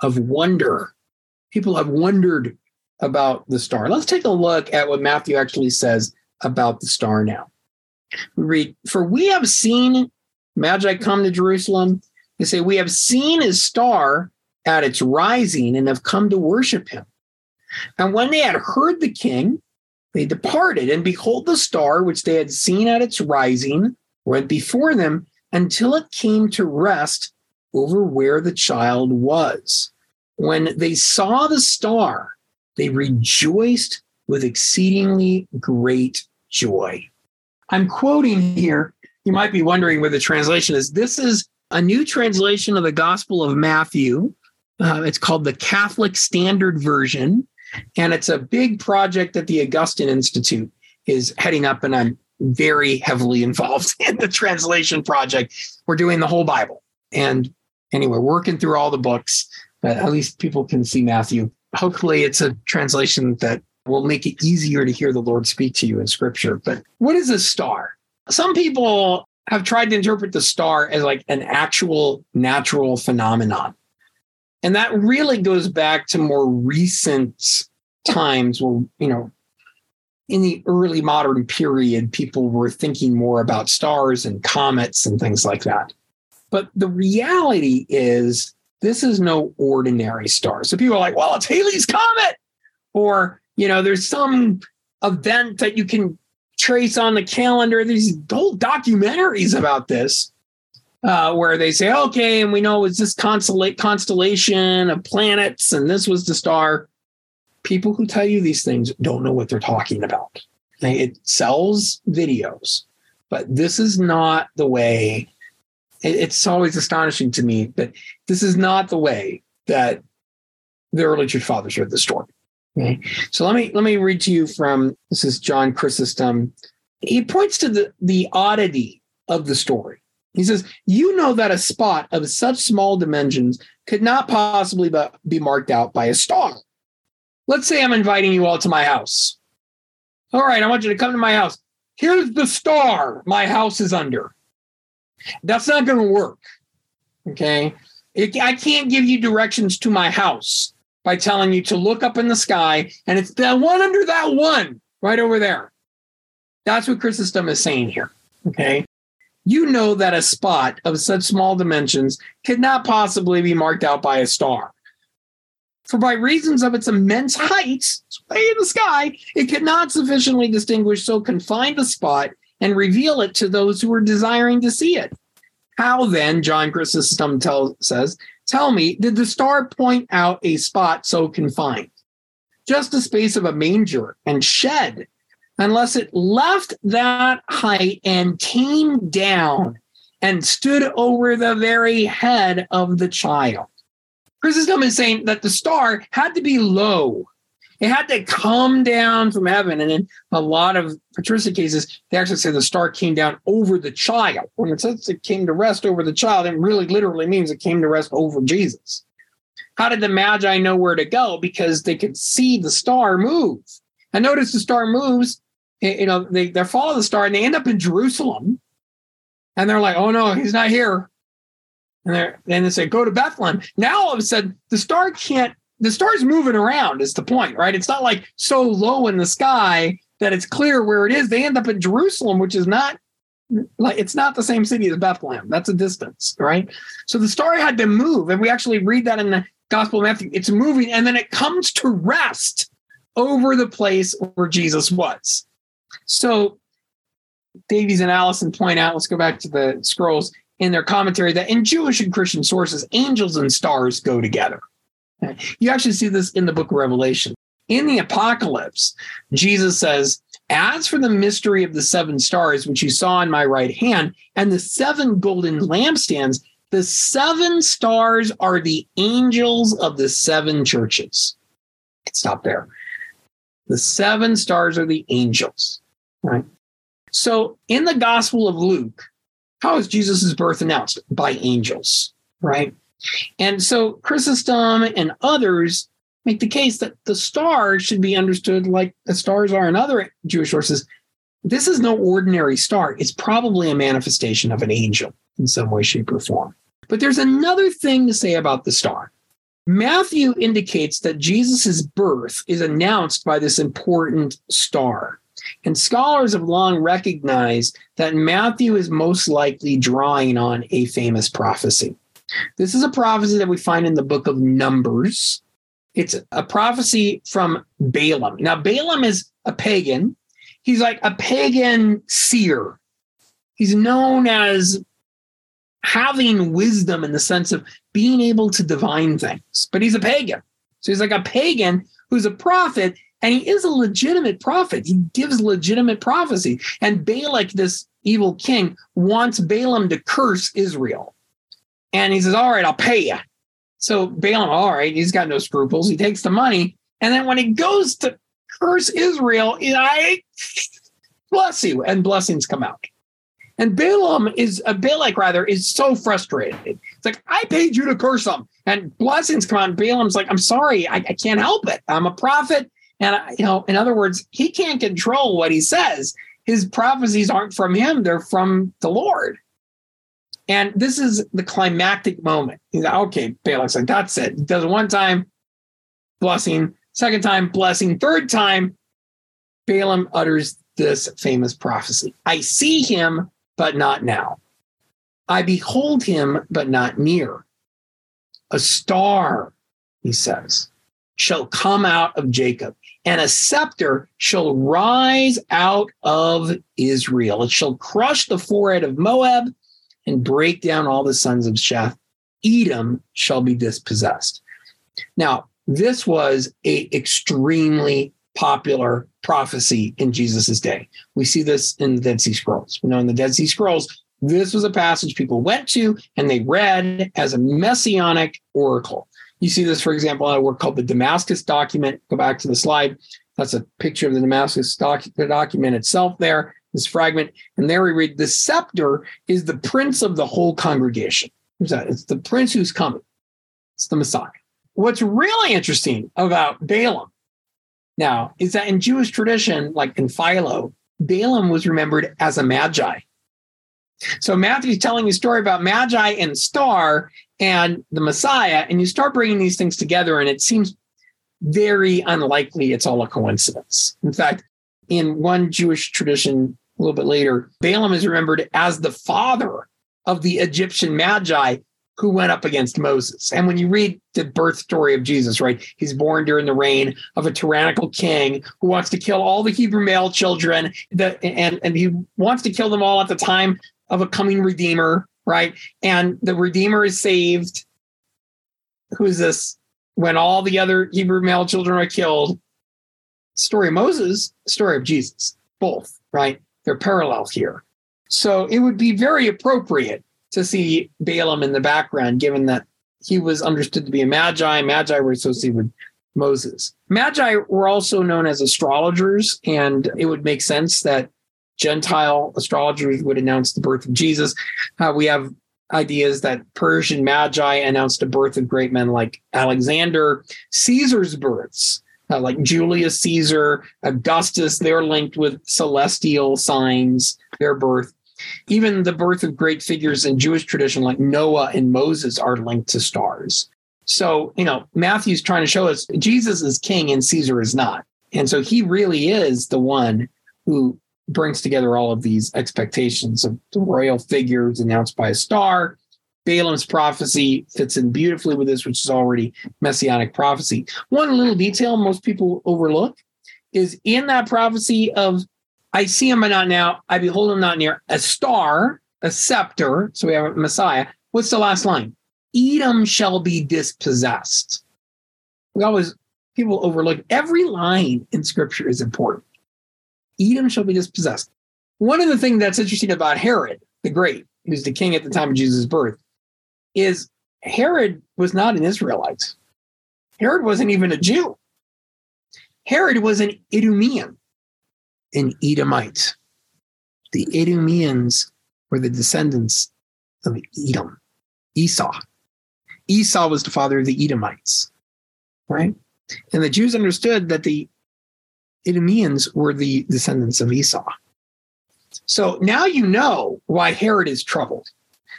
of wonder? People have wondered about the star. Let's take a look at what Matthew actually says about the star now. We read, For we have seen Magi come to Jerusalem. They say, We have seen his star at its rising and have come to worship him. And when they had heard the king, they departed, and behold, the star which they had seen at its rising went before them until it came to rest over where the child was. When they saw the star, they rejoiced with exceedingly great joy. I'm quoting here. You might be wondering where the translation is. This is a new translation of the Gospel of Matthew. Uh, it's called the Catholic Standard Version, and it's a big project that the Augustine Institute is heading up, and I'm very heavily (laughs) involved in the translation project. We're doing the whole Bible. And anyway, working through all the books, but at least people can see Matthew. Hopefully, it's a translation that will make it easier to hear the Lord speak to you in scripture. But what is a star? Some people have tried to interpret the star as like an actual natural phenomenon. And that really goes back to more recent times where, you know, in the early modern period, people were thinking more about stars and comets and things like that. But the reality is, this is no ordinary star. So people are like, well, it's Halley's Comet. Or you know, there's some event that you can trace on the calendar. These whole documentaries about this, uh, where they say, okay, and we know it's this constellation of planets, and this was the star. People who tell you these things don't know what they're talking about. It sells videos, but this is not the way. It's always astonishing to me that this is not the way that the early church fathers read the story. Okay. So let me let me read to you from this is John Chrysostom. Um, he points to the, the oddity of the story. He says, You know that a spot of such small dimensions could not possibly be marked out by a star. Let's say I'm inviting you all to my house. All right, I want you to come to my house. here's the star my house is under. That's not going to work. Okay. I can't give you directions to my house by telling you to look up in the sky and it's the one under that one right over there. That's what Chrysostom is saying here. Okay. You know that a spot of such small dimensions could not possibly be marked out by a star. For by reasons of its immense height, way in the sky, it could not sufficiently distinguish so confined a spot and reveal it to those who were desiring to see it. How then, John Chrysostom tell, says, tell me, did the star point out a spot so confined? Just the space of a manger and shed, unless it left that height and came down and stood over the very head of the child. Chrysostom is saying that the star had to be low. It had to come down from heaven. And in a lot of patristic cases, they actually say the star came down over the child. When it says it came to rest over the child, it really literally means it came to rest over Jesus. How did the Magi know where to go? Because they could see the star move. And notice the star moves, you know, they, they follow the star and they end up in Jerusalem. And they're like, oh no, he's not here. And then they say, go to Bethlehem. Now all of a sudden, the star can't, the star's moving around, is the point, right? It's not like so low in the sky that it's clear where it is. They end up in Jerusalem, which is not like it's not the same city as Bethlehem. That's a distance, right? So the star had to move. And we actually read that in the Gospel of Matthew. It's moving and then it comes to rest over the place where Jesus was. So Davies and Allison point out, let's go back to the scrolls in their commentary that in Jewish and Christian sources, angels and stars go together. You actually see this in the book of Revelation. In the apocalypse, Jesus says, As for the mystery of the seven stars, which you saw in my right hand, and the seven golden lampstands, the seven stars are the angels of the seven churches. Stop there. The seven stars are the angels, right? So in the Gospel of Luke, how is Jesus' birth announced? By angels, right? And so Chrysostom and others make the case that the star should be understood like the stars are in other Jewish sources. This is no ordinary star. It's probably a manifestation of an angel in some way, shape, or form. But there's another thing to say about the star. Matthew indicates that Jesus' birth is announced by this important star. And scholars have long recognized that Matthew is most likely drawing on a famous prophecy. This is a prophecy that we find in the book of Numbers. It's a prophecy from Balaam. Now, Balaam is a pagan. He's like a pagan seer. He's known as having wisdom in the sense of being able to divine things, but he's a pagan. So he's like a pagan who's a prophet and he is a legitimate prophet. He gives legitimate prophecy. And Balak, this evil king, wants Balaam to curse Israel. And he says, All right, I'll pay you. So Balaam, all right, he's got no scruples. He takes the money. And then when he goes to curse Israel, I bless you, and blessings come out. And Balaam is, a Balak rather, is so frustrated. It's like, I paid you to curse them. And blessings come out. Balaam's like, I'm sorry, I, I can't help it. I'm a prophet. And, uh, you know, in other words, he can't control what he says. His prophecies aren't from him, they're from the Lord. And this is the climactic moment. He's like, okay, Balak's like, that's it. He does it one time, blessing. Second time, blessing. Third time, Balaam utters this famous prophecy I see him, but not now. I behold him, but not near. A star, he says, shall come out of Jacob and a scepter shall rise out of Israel. It shall crush the forehead of Moab and break down all the sons of Sheth. Edom shall be dispossessed. Now, this was a extremely popular prophecy in Jesus' day. We see this in the Dead Sea Scrolls. You know, in the Dead Sea Scrolls, this was a passage people went to and they read as a messianic oracle. You see this, for example, in a work called the Damascus document. Go back to the slide. That's a picture of the Damascus doc- the document itself there, this fragment. And there we read the scepter is the prince of the whole congregation. Who's that? It's the prince who's coming. It's the Messiah. What's really interesting about Balaam now is that in Jewish tradition, like in Philo, Balaam was remembered as a magi. So Matthew's telling a story about magi and star and the Messiah, and you start bringing these things together, and it seems very unlikely it's all a coincidence. In fact, in one Jewish tradition, a little bit later, Balaam is remembered as the father of the Egyptian magi who went up against Moses. And when you read the birth story of Jesus, right, he's born during the reign of a tyrannical king who wants to kill all the Hebrew male children, the, and, and he wants to kill them all at the time of a coming redeemer, right? And the redeemer is saved. Who's this? When all the other Hebrew male children are killed, story of Moses, story of Jesus, both, right? They're parallel here. So it would be very appropriate to see Balaam in the background, given that he was understood to be a magi. Magi were associated with Moses. Magi were also known as astrologers, and it would make sense that Gentile astrologers would announce the birth of Jesus. Uh, we have ideas that Persian magi announced the birth of great men like Alexander, Caesar's births. Uh, like Julius Caesar, Augustus, they're linked with celestial signs, their birth. Even the birth of great figures in Jewish tradition, like Noah and Moses, are linked to stars. So, you know, Matthew's trying to show us Jesus is king and Caesar is not. And so he really is the one who brings together all of these expectations of the royal figures announced by a star. Balaam's prophecy fits in beautifully with this, which is already messianic prophecy. One little detail most people overlook is in that prophecy of I see him but not now, I behold him not near, a star, a scepter. So we have a Messiah. What's the last line? Edom shall be dispossessed. We always people overlook every line in scripture is important. Edom shall be dispossessed. One of the things that's interesting about Herod the Great, who's the king at the time of Jesus' birth, is Herod was not an Israelite. Herod wasn't even a Jew. Herod was an Idumean, an Edomite. The Idumeans were the descendants of Edom, Esau. Esau was the father of the Edomites, right? And the Jews understood that the Idumeans were the descendants of Esau. So now you know why Herod is troubled.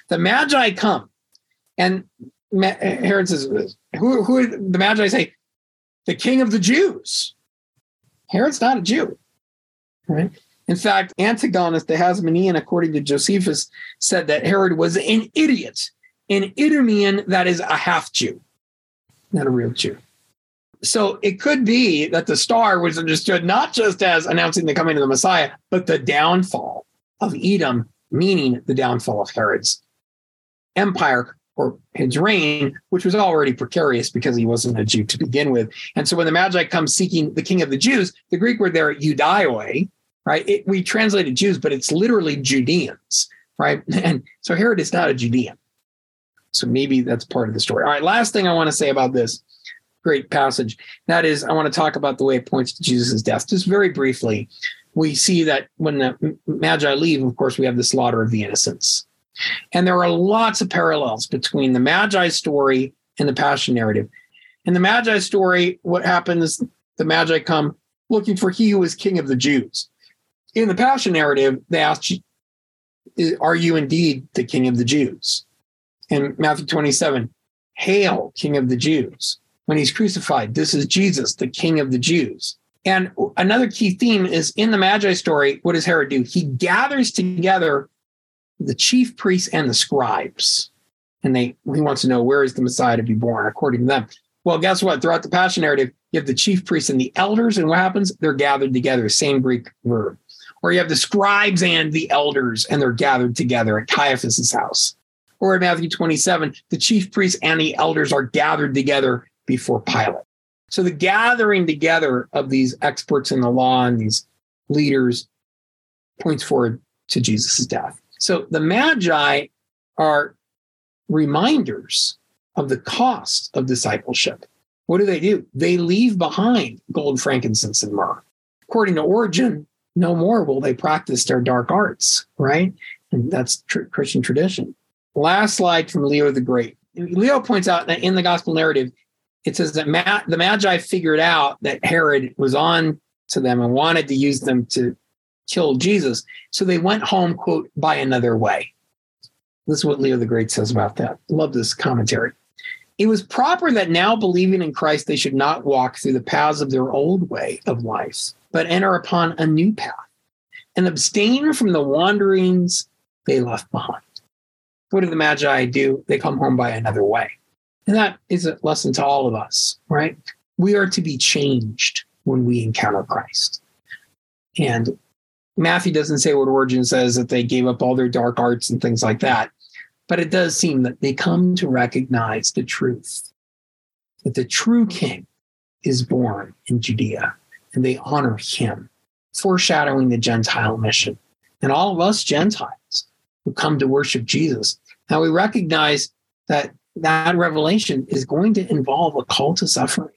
The Magi come, and Herod says, "Who? Who?" The Magi say, "The King of the Jews." Herod's not a Jew, right? In fact, Antigonus the Hasmonean, according to Josephus, said that Herod was an idiot, an Idumean that is a half Jew, not a real Jew. So it could be that the star was understood not just as announcing the coming of the Messiah, but the downfall of Edom, meaning the downfall of Herod's empire or his reign, which was already precarious because he wasn't a Jew to begin with. And so when the Magi come seeking the king of the Jews, the Greek word there, Judaioi, right? It, we translated Jews, but it's literally Judeans, right? (laughs) And so Herod is not a Judean. So maybe that's part of the story. All right, last thing I want to say about this great passage. That is, I want to talk about the way it points to Jesus' death. Just very briefly, we see that when the Magi leave, of course, we have the slaughter of the innocents. And there are lots of parallels between the Magi story and the Passion narrative. In the Magi story, what happens? The Magi come looking for he who is king of the Jews. In the Passion narrative, they ask, Are you indeed the king of the Jews? In Matthew 27, Hail, king of the Jews when he's crucified. This is Jesus, the King of the Jews. And another key theme is in the Magi story, what does Herod do? He gathers together the chief priests and the scribes. And they he wants to know where is the Messiah to be born according to them. Well, guess what? Throughout the Passion narrative, you have the chief priests and the elders, and what happens? They're gathered together, same Greek verb. Or you have the scribes and the elders, and they're gathered together at Caiaphas's house. Or in Matthew 27, the chief priests and the elders are gathered together before Pilate. So the gathering together of these experts in the law and these leaders points forward to Jesus' death. So the Magi are reminders of the cost of discipleship. What do they do? They leave behind gold, frankincense, and myrrh. According to Origen, no more will they practice their dark arts, right? And that's tr- Christian tradition. Last slide from Leo the Great. Leo points out that in the gospel narrative, it says that Ma- the Magi figured out that Herod was on to them and wanted to use them to killed Jesus. So they went home, quote, by another way. This is what Leo the Great says about that. Love this commentary. It was proper that now believing in Christ, they should not walk through the paths of their old way of life, but enter upon a new path and abstain from the wanderings they left behind. What do the Magi do? They come home by another way. And that is a lesson to all of us, right? We are to be changed when we encounter Christ. And Matthew doesn't say what Origen says that they gave up all their dark arts and things like that. But it does seem that they come to recognize the truth that the true king is born in Judea and they honor him, foreshadowing the Gentile mission. And all of us Gentiles who come to worship Jesus. Now we recognize that that revelation is going to involve a call to suffering,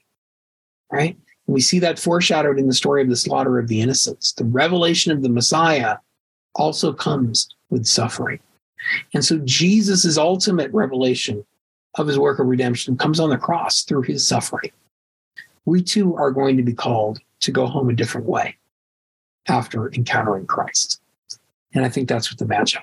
right? We see that foreshadowed in the story of the slaughter of the innocents. The revelation of the Messiah also comes with suffering. And so Jesus' ultimate revelation of his work of redemption comes on the cross through his suffering. We too are going to be called to go home a different way after encountering Christ. And I think that's what the Magi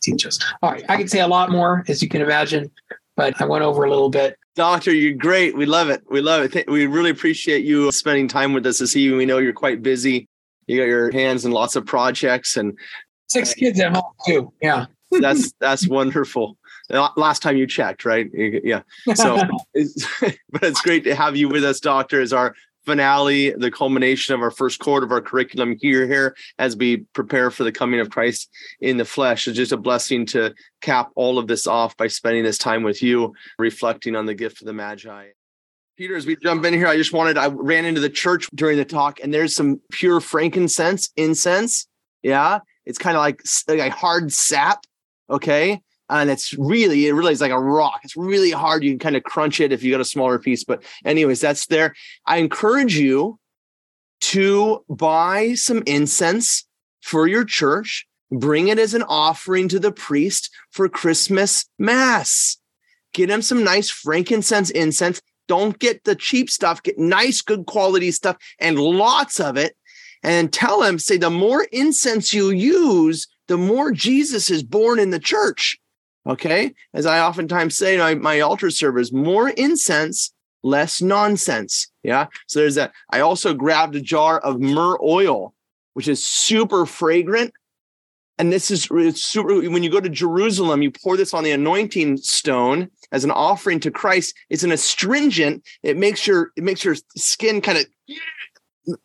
teach us. All right, I could say a lot more, as you can imagine, but I went over a little bit. Doctor, you're great. We love it. We love it. We really appreciate you spending time with us this evening. We know you're quite busy. You got your hands in lots of projects and six kids at home too. Yeah. (laughs) that's (laughs) that's wonderful. Last time you checked, right? Yeah. So, it's, (laughs) but it's great to have you with us, Doctor, as our finale, the culmination of our first quarter of our curriculum here, here as we prepare for the coming of Christ in the flesh. It's just a blessing to cap all of this off by spending this time with you, reflecting on the gift of the Magi. Peter, as we jump in here, I just wanted, I ran into the church during the talk and there's some pure frankincense, incense. Yeah. It's kind of like, like a hard sap. Okay and it's really it really is like a rock. It's really hard. You can kind of crunch it if you got a smaller piece but anyways that's there. I encourage you to buy some incense for your church. Bring it as an offering to the priest for christmas mass. Get him some nice frankincense incense. Don't get the cheap stuff. Get nice good quality stuff and lots of it. And tell him say the more incense you use the more jesus is born in the church Okay. As I oftentimes say my, my altar servers, more incense, less nonsense. Yeah. So there's that. I also grabbed a jar of myrrh oil, which is super fragrant. And this is super. When you go to Jerusalem, you pour this on the anointing stone as an offering to Christ. It's an astringent. It makes your it makes your skin kind of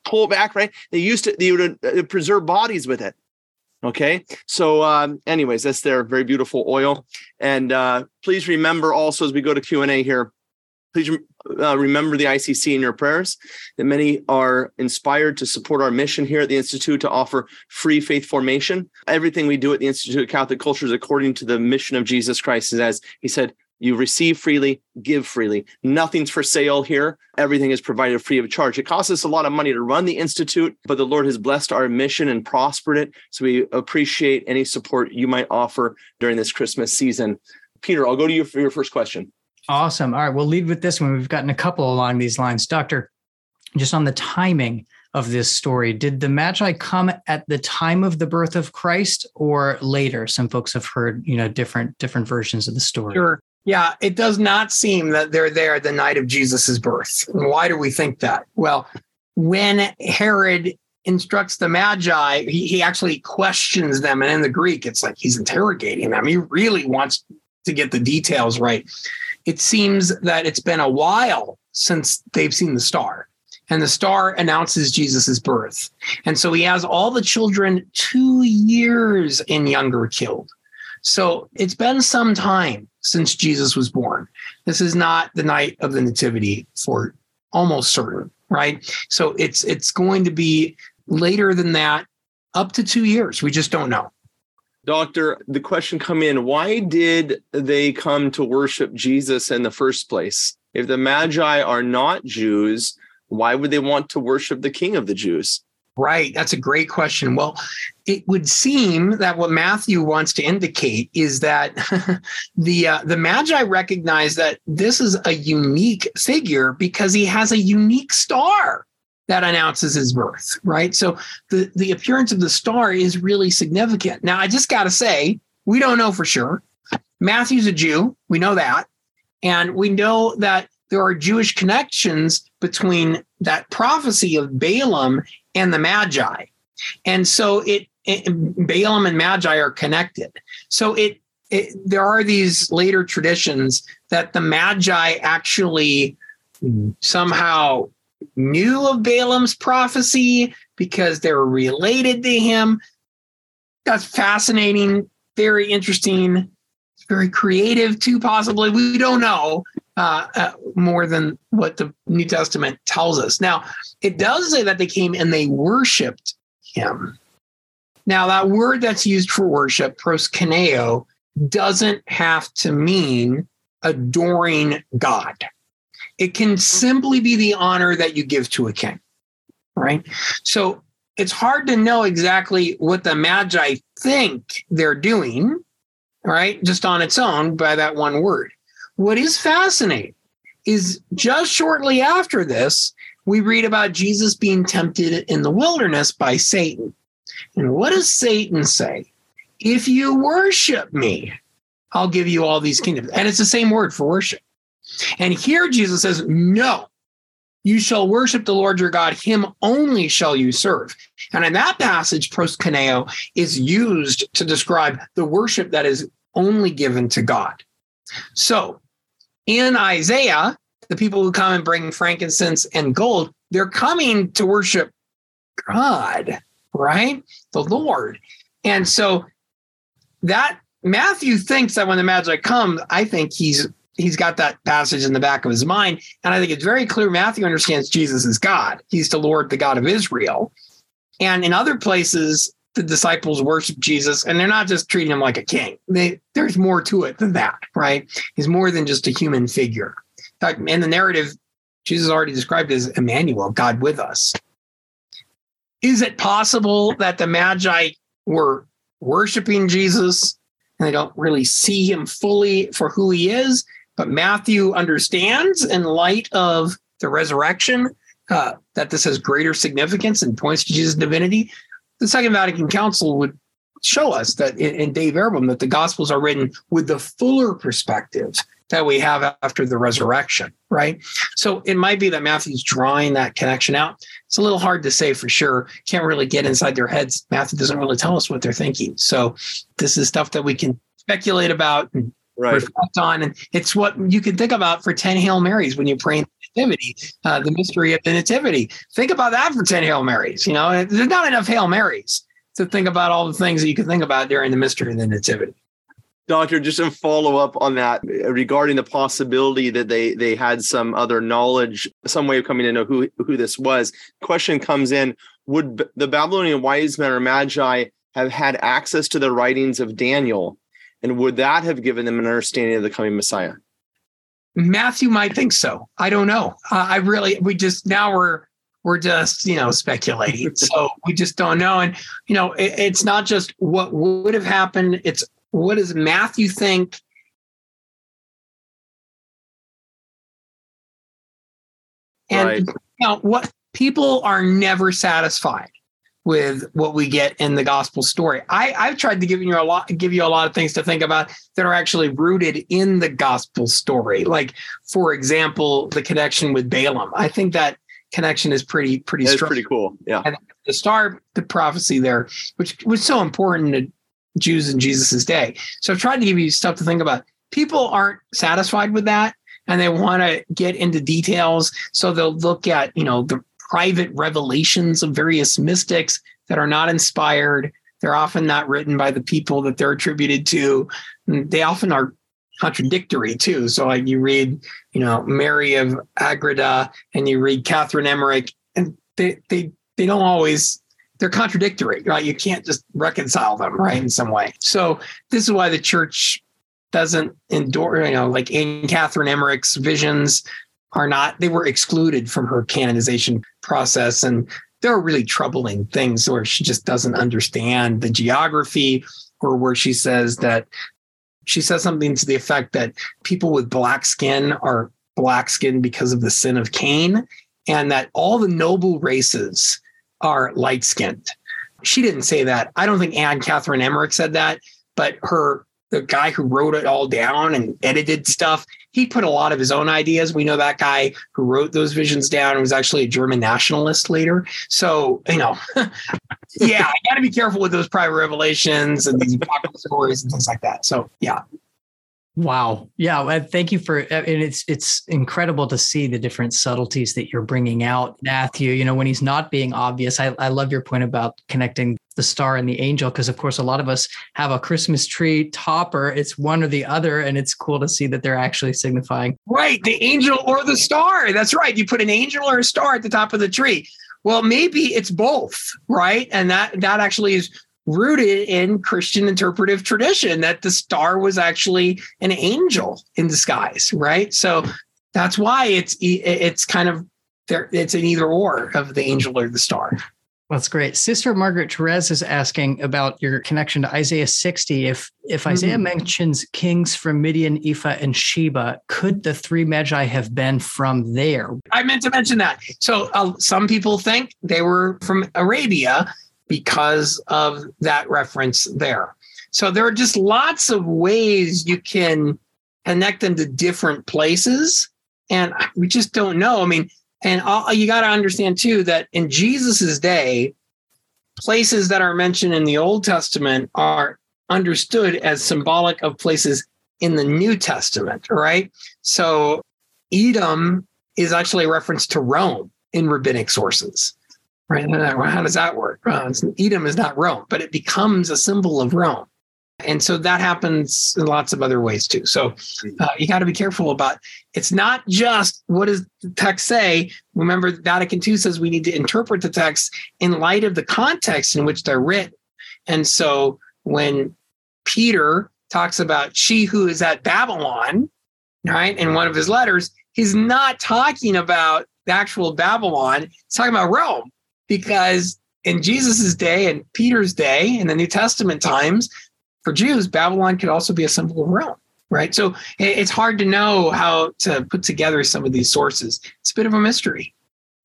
pull back. Right? They used to they would uh, preserve bodies with it. Okay. So, um, anyways, that's their very beautiful oil. And uh, please remember also as we go to Q and A here, please uh, remember the ICC in your prayers. That many are inspired to support our mission here at the Institute to offer free faith formation. Everything we do at the Institute of Catholic Culture is according to the mission of Jesus Christ. As he said, you receive freely, give freely. Nothing's for sale here. Everything is provided free of charge. It costs us a lot of money to run the Institute, but the Lord has blessed our mission and prospered it. So we appreciate any support you might offer during this Christmas season. Peter, I'll go to you for your first question. Awesome. All right, we'll lead with this one. We've gotten a couple along these lines. Doctor, just on the timing of this story, did the Magi come at the time of the birth of Christ or later? Some folks have heard, you know, different different versions of the story. Sure. Yeah, it does not seem that they're there the night of Jesus's birth. Why do we think that? Well, when Herod instructs the Magi, he, he actually questions them. And in the Greek, it's like he's interrogating them. He really wants to get the details right. It seems that it's been a while since they've seen the star. And the star announces Jesus's birth. And so he has all the children two years and younger killed. So it's been some time since Jesus was born. This is not the night of the nativity for almost certain, right? So it's it's going to be later than that, up to 2 years. We just don't know. Doctor, the question come in, why did they come to worship Jesus in the first place? If the Magi are not Jews, why would they want to worship the king of the Jews? Right. That's a great question. Well, it would seem that what Matthew wants to indicate is that (laughs) the uh, the Magi recognize that this is a unique figure because he has a unique star that announces his birth, right? So the, the appearance of the star is really significant. Now, I just got to say, we don't know for sure. Matthew's a Jew. We know that. And we know that there are Jewish connections between that prophecy of Balaam and the Magi. And so it, it Balaam and Magi are connected. So it, it there are these later traditions that the Magi actually somehow knew of Balaam's prophecy because they're related to him. That's fascinating, very interesting, very creative too, possibly. We don't know uh, uh, more than what the New Testament tells us. Now, it does say that they came and they worshiped him. Now, that word that's used for worship, proskuneo, doesn't have to mean adoring God. It can simply be the honor that you give to a king, right? So it's hard to know exactly what the Magi think they're doing, right? Just on its own by that one word. What is fascinating is just shortly after this, we read about Jesus being tempted in the wilderness by Satan. And what does Satan say? If you worship me, I'll give you all these kingdoms. And it's the same word for worship. And here Jesus says, No, you shall worship the Lord your God, him only shall you serve. And in that passage, proskuneo is used to describe the worship that is only given to God. So in Isaiah, the people who come and bring frankincense and gold, they're coming to worship God, right? The Lord. And so that Matthew thinks that when the Magi come, I think he's he's got that passage in the back of his mind. And I think it's very clear Matthew understands Jesus is God. He's the Lord, the God of Israel. And in other places, the disciples worship Jesus and they're not just treating him like a king. They, there's more to it than that, right? He's more than just a human figure. In fact, in the narrative, Jesus already described as Emmanuel, God with us. Is it possible that the Magi were worshiping Jesus and they don't really see him fully for who he is? But Matthew understands, in light of the resurrection, uh, that this has greater significance and points to Jesus' divinity. The Second Vatican Council would show us that in, Dei Verbum that the Gospels are written with the fuller perspective that we have after the resurrection, right? So it might be that Matthew's drawing that connection out. It's a little hard to say for sure. Can't really get inside their heads. Matthew doesn't really tell us what they're thinking. So this is stuff that we can speculate about and right. reflect on. And it's what you can think about for 10 Hail Marys when you pray in Nativity, uh, the mystery of the Nativity. Think about that for 10 Hail Marys. You know, there's not enough Hail Marys to think about all the things that you can think about during the mystery of the Nativity. Doctor, just to follow up on that regarding the possibility that they they had some other knowledge, some way of coming to know who who this was. Question comes in: Would the Babylonian wise men or magi have had access to the writings of Daniel and would that have given them an understanding of the coming Messiah? Matthew might think so. I don't know. Uh, I really, we just now we're we're just you know speculating, (laughs) so we just don't know. And you know, it, it's not just what would have happened. It's what does Matthew think? And right. you know, what people are never satisfied with what we get in the gospel story. I, I've tried to give you a lot, give you a lot of things to think about that are actually rooted in the gospel story. Like, for example, the connection with Balaam. I think that connection is pretty, pretty That's strong. pretty cool. Yeah. And the star, the prophecy there, which was so important to Jews in Jesus's day. So I've tried to give you stuff to think about. People aren't satisfied with that and they want to get into details. So they'll look at, you know, the private revelations of various mystics that are not inspired. They're often not written by the people that they're attributed to. They often are contradictory too. So like you read, you know, Mary of Agreda and you read Catherine Emmerich, and they they they don't always they're contradictory, right? You can't just reconcile them, right, in some way. So this is why the church doesn't endorse, you know, like in Catherine Emmerich's visions, are not they were excluded from her canonization process and there are really troubling things where she just doesn't understand the geography or where she says that she says something to the effect that people with black skin are black skin because of the sin of Cain and that all the noble races are light skinned. She didn't say that. I don't think Anne Catherine Emmerich said that, but her the guy who wrote it all down and edited stuff, he put a lot of his own ideas. We know that guy who wrote those visions down was actually a German nationalist later. So, you know, (laughs) yeah, I got to be careful with those private revelations and these stories and things like that. So, yeah. Wow. Yeah. Thank you for, uh, and it's, it's incredible to see the different subtleties that you're bringing out, Matthew, you know, when he's not being obvious. I, I love your point about connecting the star and the angel, because of course, a lot of us have a Christmas tree topper. It's one or the other. And it's cool to see that they're actually signifying. Right. The angel or the star. That's right. You put an angel or a star at the top of the tree. Well, maybe it's both, right? And that, that actually is rooted in Christian interpretive tradition that the star was actually an angel in disguise, right? So that's why it's it's kind of there. It's an either or of the angel or the star. That's great. Sister Margaret Therese is asking about your connection to Isaiah 60. If if Isaiah mm-hmm. mentions kings from Midian, Ephah, and Sheba, could the three magi have been from there? I meant to mention that. So uh, some people think they were from Arabia, because of that reference there. So there are just lots of ways you can connect them to different places. And we just don't know. I mean, and all, you got to understand too that in Jesus's day, places that are mentioned in the Old Testament are understood as symbolic of places in the New Testament, right? So Edom is actually a reference to Rome in rabbinic sources right? How does that work? Uh, Edom is not Rome, but it becomes a symbol of Rome. And so that happens in lots of other ways too. So uh, you got to be careful about it's not just what does the text say. Remember, Vatican II says we need to interpret the text in light of the context in which they're written. And so when Peter talks about she who is at Babylon, right, in one of his letters, he's not talking about the actual Babylon, he's talking about Rome because in Jesus's day and Peter's day in the New Testament times, for Jews, Babylon could also be a symbol of Rome, right? So it's hard to know how to put together some of these sources. It's a bit of a mystery.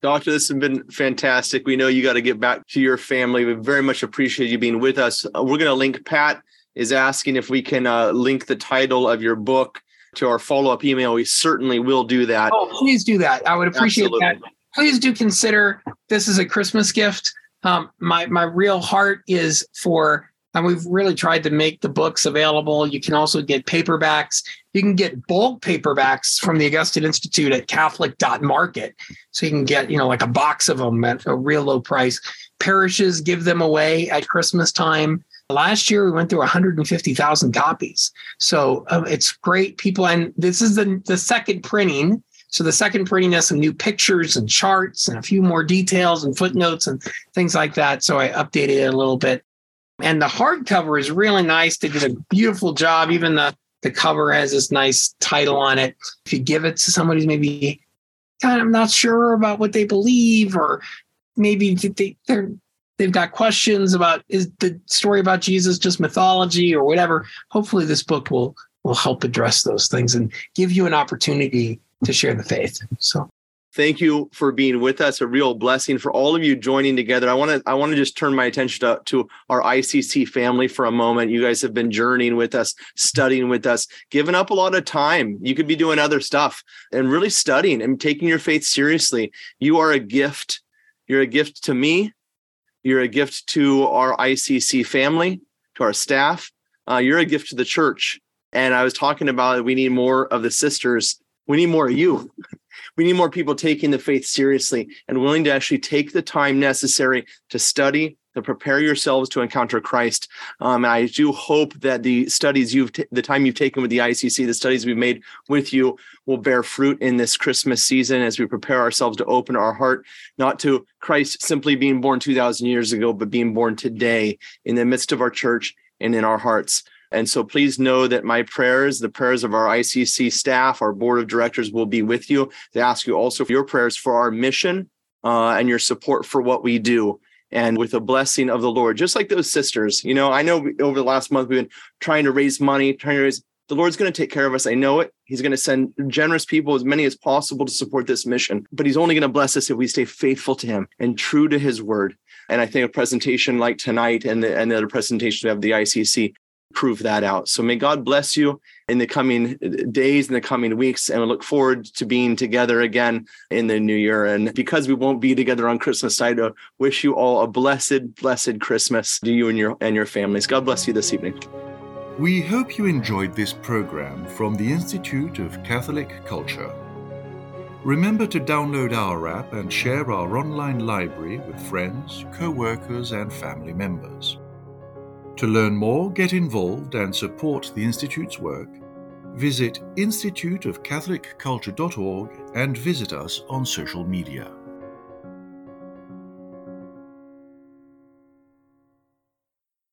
Doctor, this has been fantastic. We know you got to get back to your family. We very much appreciate you being with us. Uh, we're going to link Pat is asking if we can uh, link the title of your book to our follow up email. We certainly will do that. Oh, please do that. I would appreciate Absolutely. that please do consider this is a Christmas gift. Um, my my real heart is for, and we've really tried to make the books available. You can also get paperbacks. You can get bulk paperbacks from the Augustine Institute at Catholic.market. So you can get, you know, like a box of them at a real low price. Parishes give them away at Christmas time. Last year, we went through 150,000 copies. So um, it's great. People, and this is the, the second printing so the second printing has some new pictures and charts and a few more details and footnotes and things like that. So I updated it a little bit. And the hardcover is really nice. They did a beautiful job. Even the, the cover has this nice title on it. If you give it to somebody who's maybe kind of not sure about what they believe, or maybe they, they're they've got questions about is the story about Jesus just mythology or whatever. Hopefully, this book will will help address those things and give you an opportunity to share the faith. So thank you for being with us. A real blessing for all of you joining together. I want to i want to just turn my attention to, to our icc family for a moment. You guys have been journeying with us studying with us giving up a lot of time. You could be doing other stuff and really studying and taking your faith seriously. You are a gift. You're a gift to me. You're a gift to our icc family to our staff. Uh, you're a gift to the church. And i was talking about we need more of the sisters. We need more of you. We need more people taking the faith seriously and willing to actually take the time necessary to study, to prepare yourselves to encounter Christ. Um, and I do hope that the studies you've, t- the time you've taken with the ICC, the studies we've made with you will bear fruit in this Christmas season as we prepare ourselves to open our heart, not to Christ simply being born 2,000 years ago, but being born today in the midst of our church and in our hearts. And so please know that my prayers, the prayers of our ICC staff, our board of directors will be with you. They ask you also for your prayers for our mission uh, and your support for what we do. And with the blessing of the Lord, just like those sisters, you know, I know over the last month we've been trying to raise money, trying to raise the Lord's going to take care of us. I know it. He's going to send generous people, as many as possible, to support this mission. But He's only going to bless us if we stay faithful to Him and true to His word. And I think a presentation like tonight and the, and the other presentations have the ICC prove that out. So may God bless you in the coming uh, days in the coming weeks. And we look forward to being together again in the new year. And because we won't be together on Christmas, I uh, wish you all a blessed, blessed Christmas to you and your and your families. God bless you this evening. We hope you enjoyed this program from the Institute of Catholic Culture. Remember to download our app and share our online library with friends, co workers, and family members. To learn more, get involved, and support the Institute's work, visit instituteofcatholicculture.org and visit us on social media.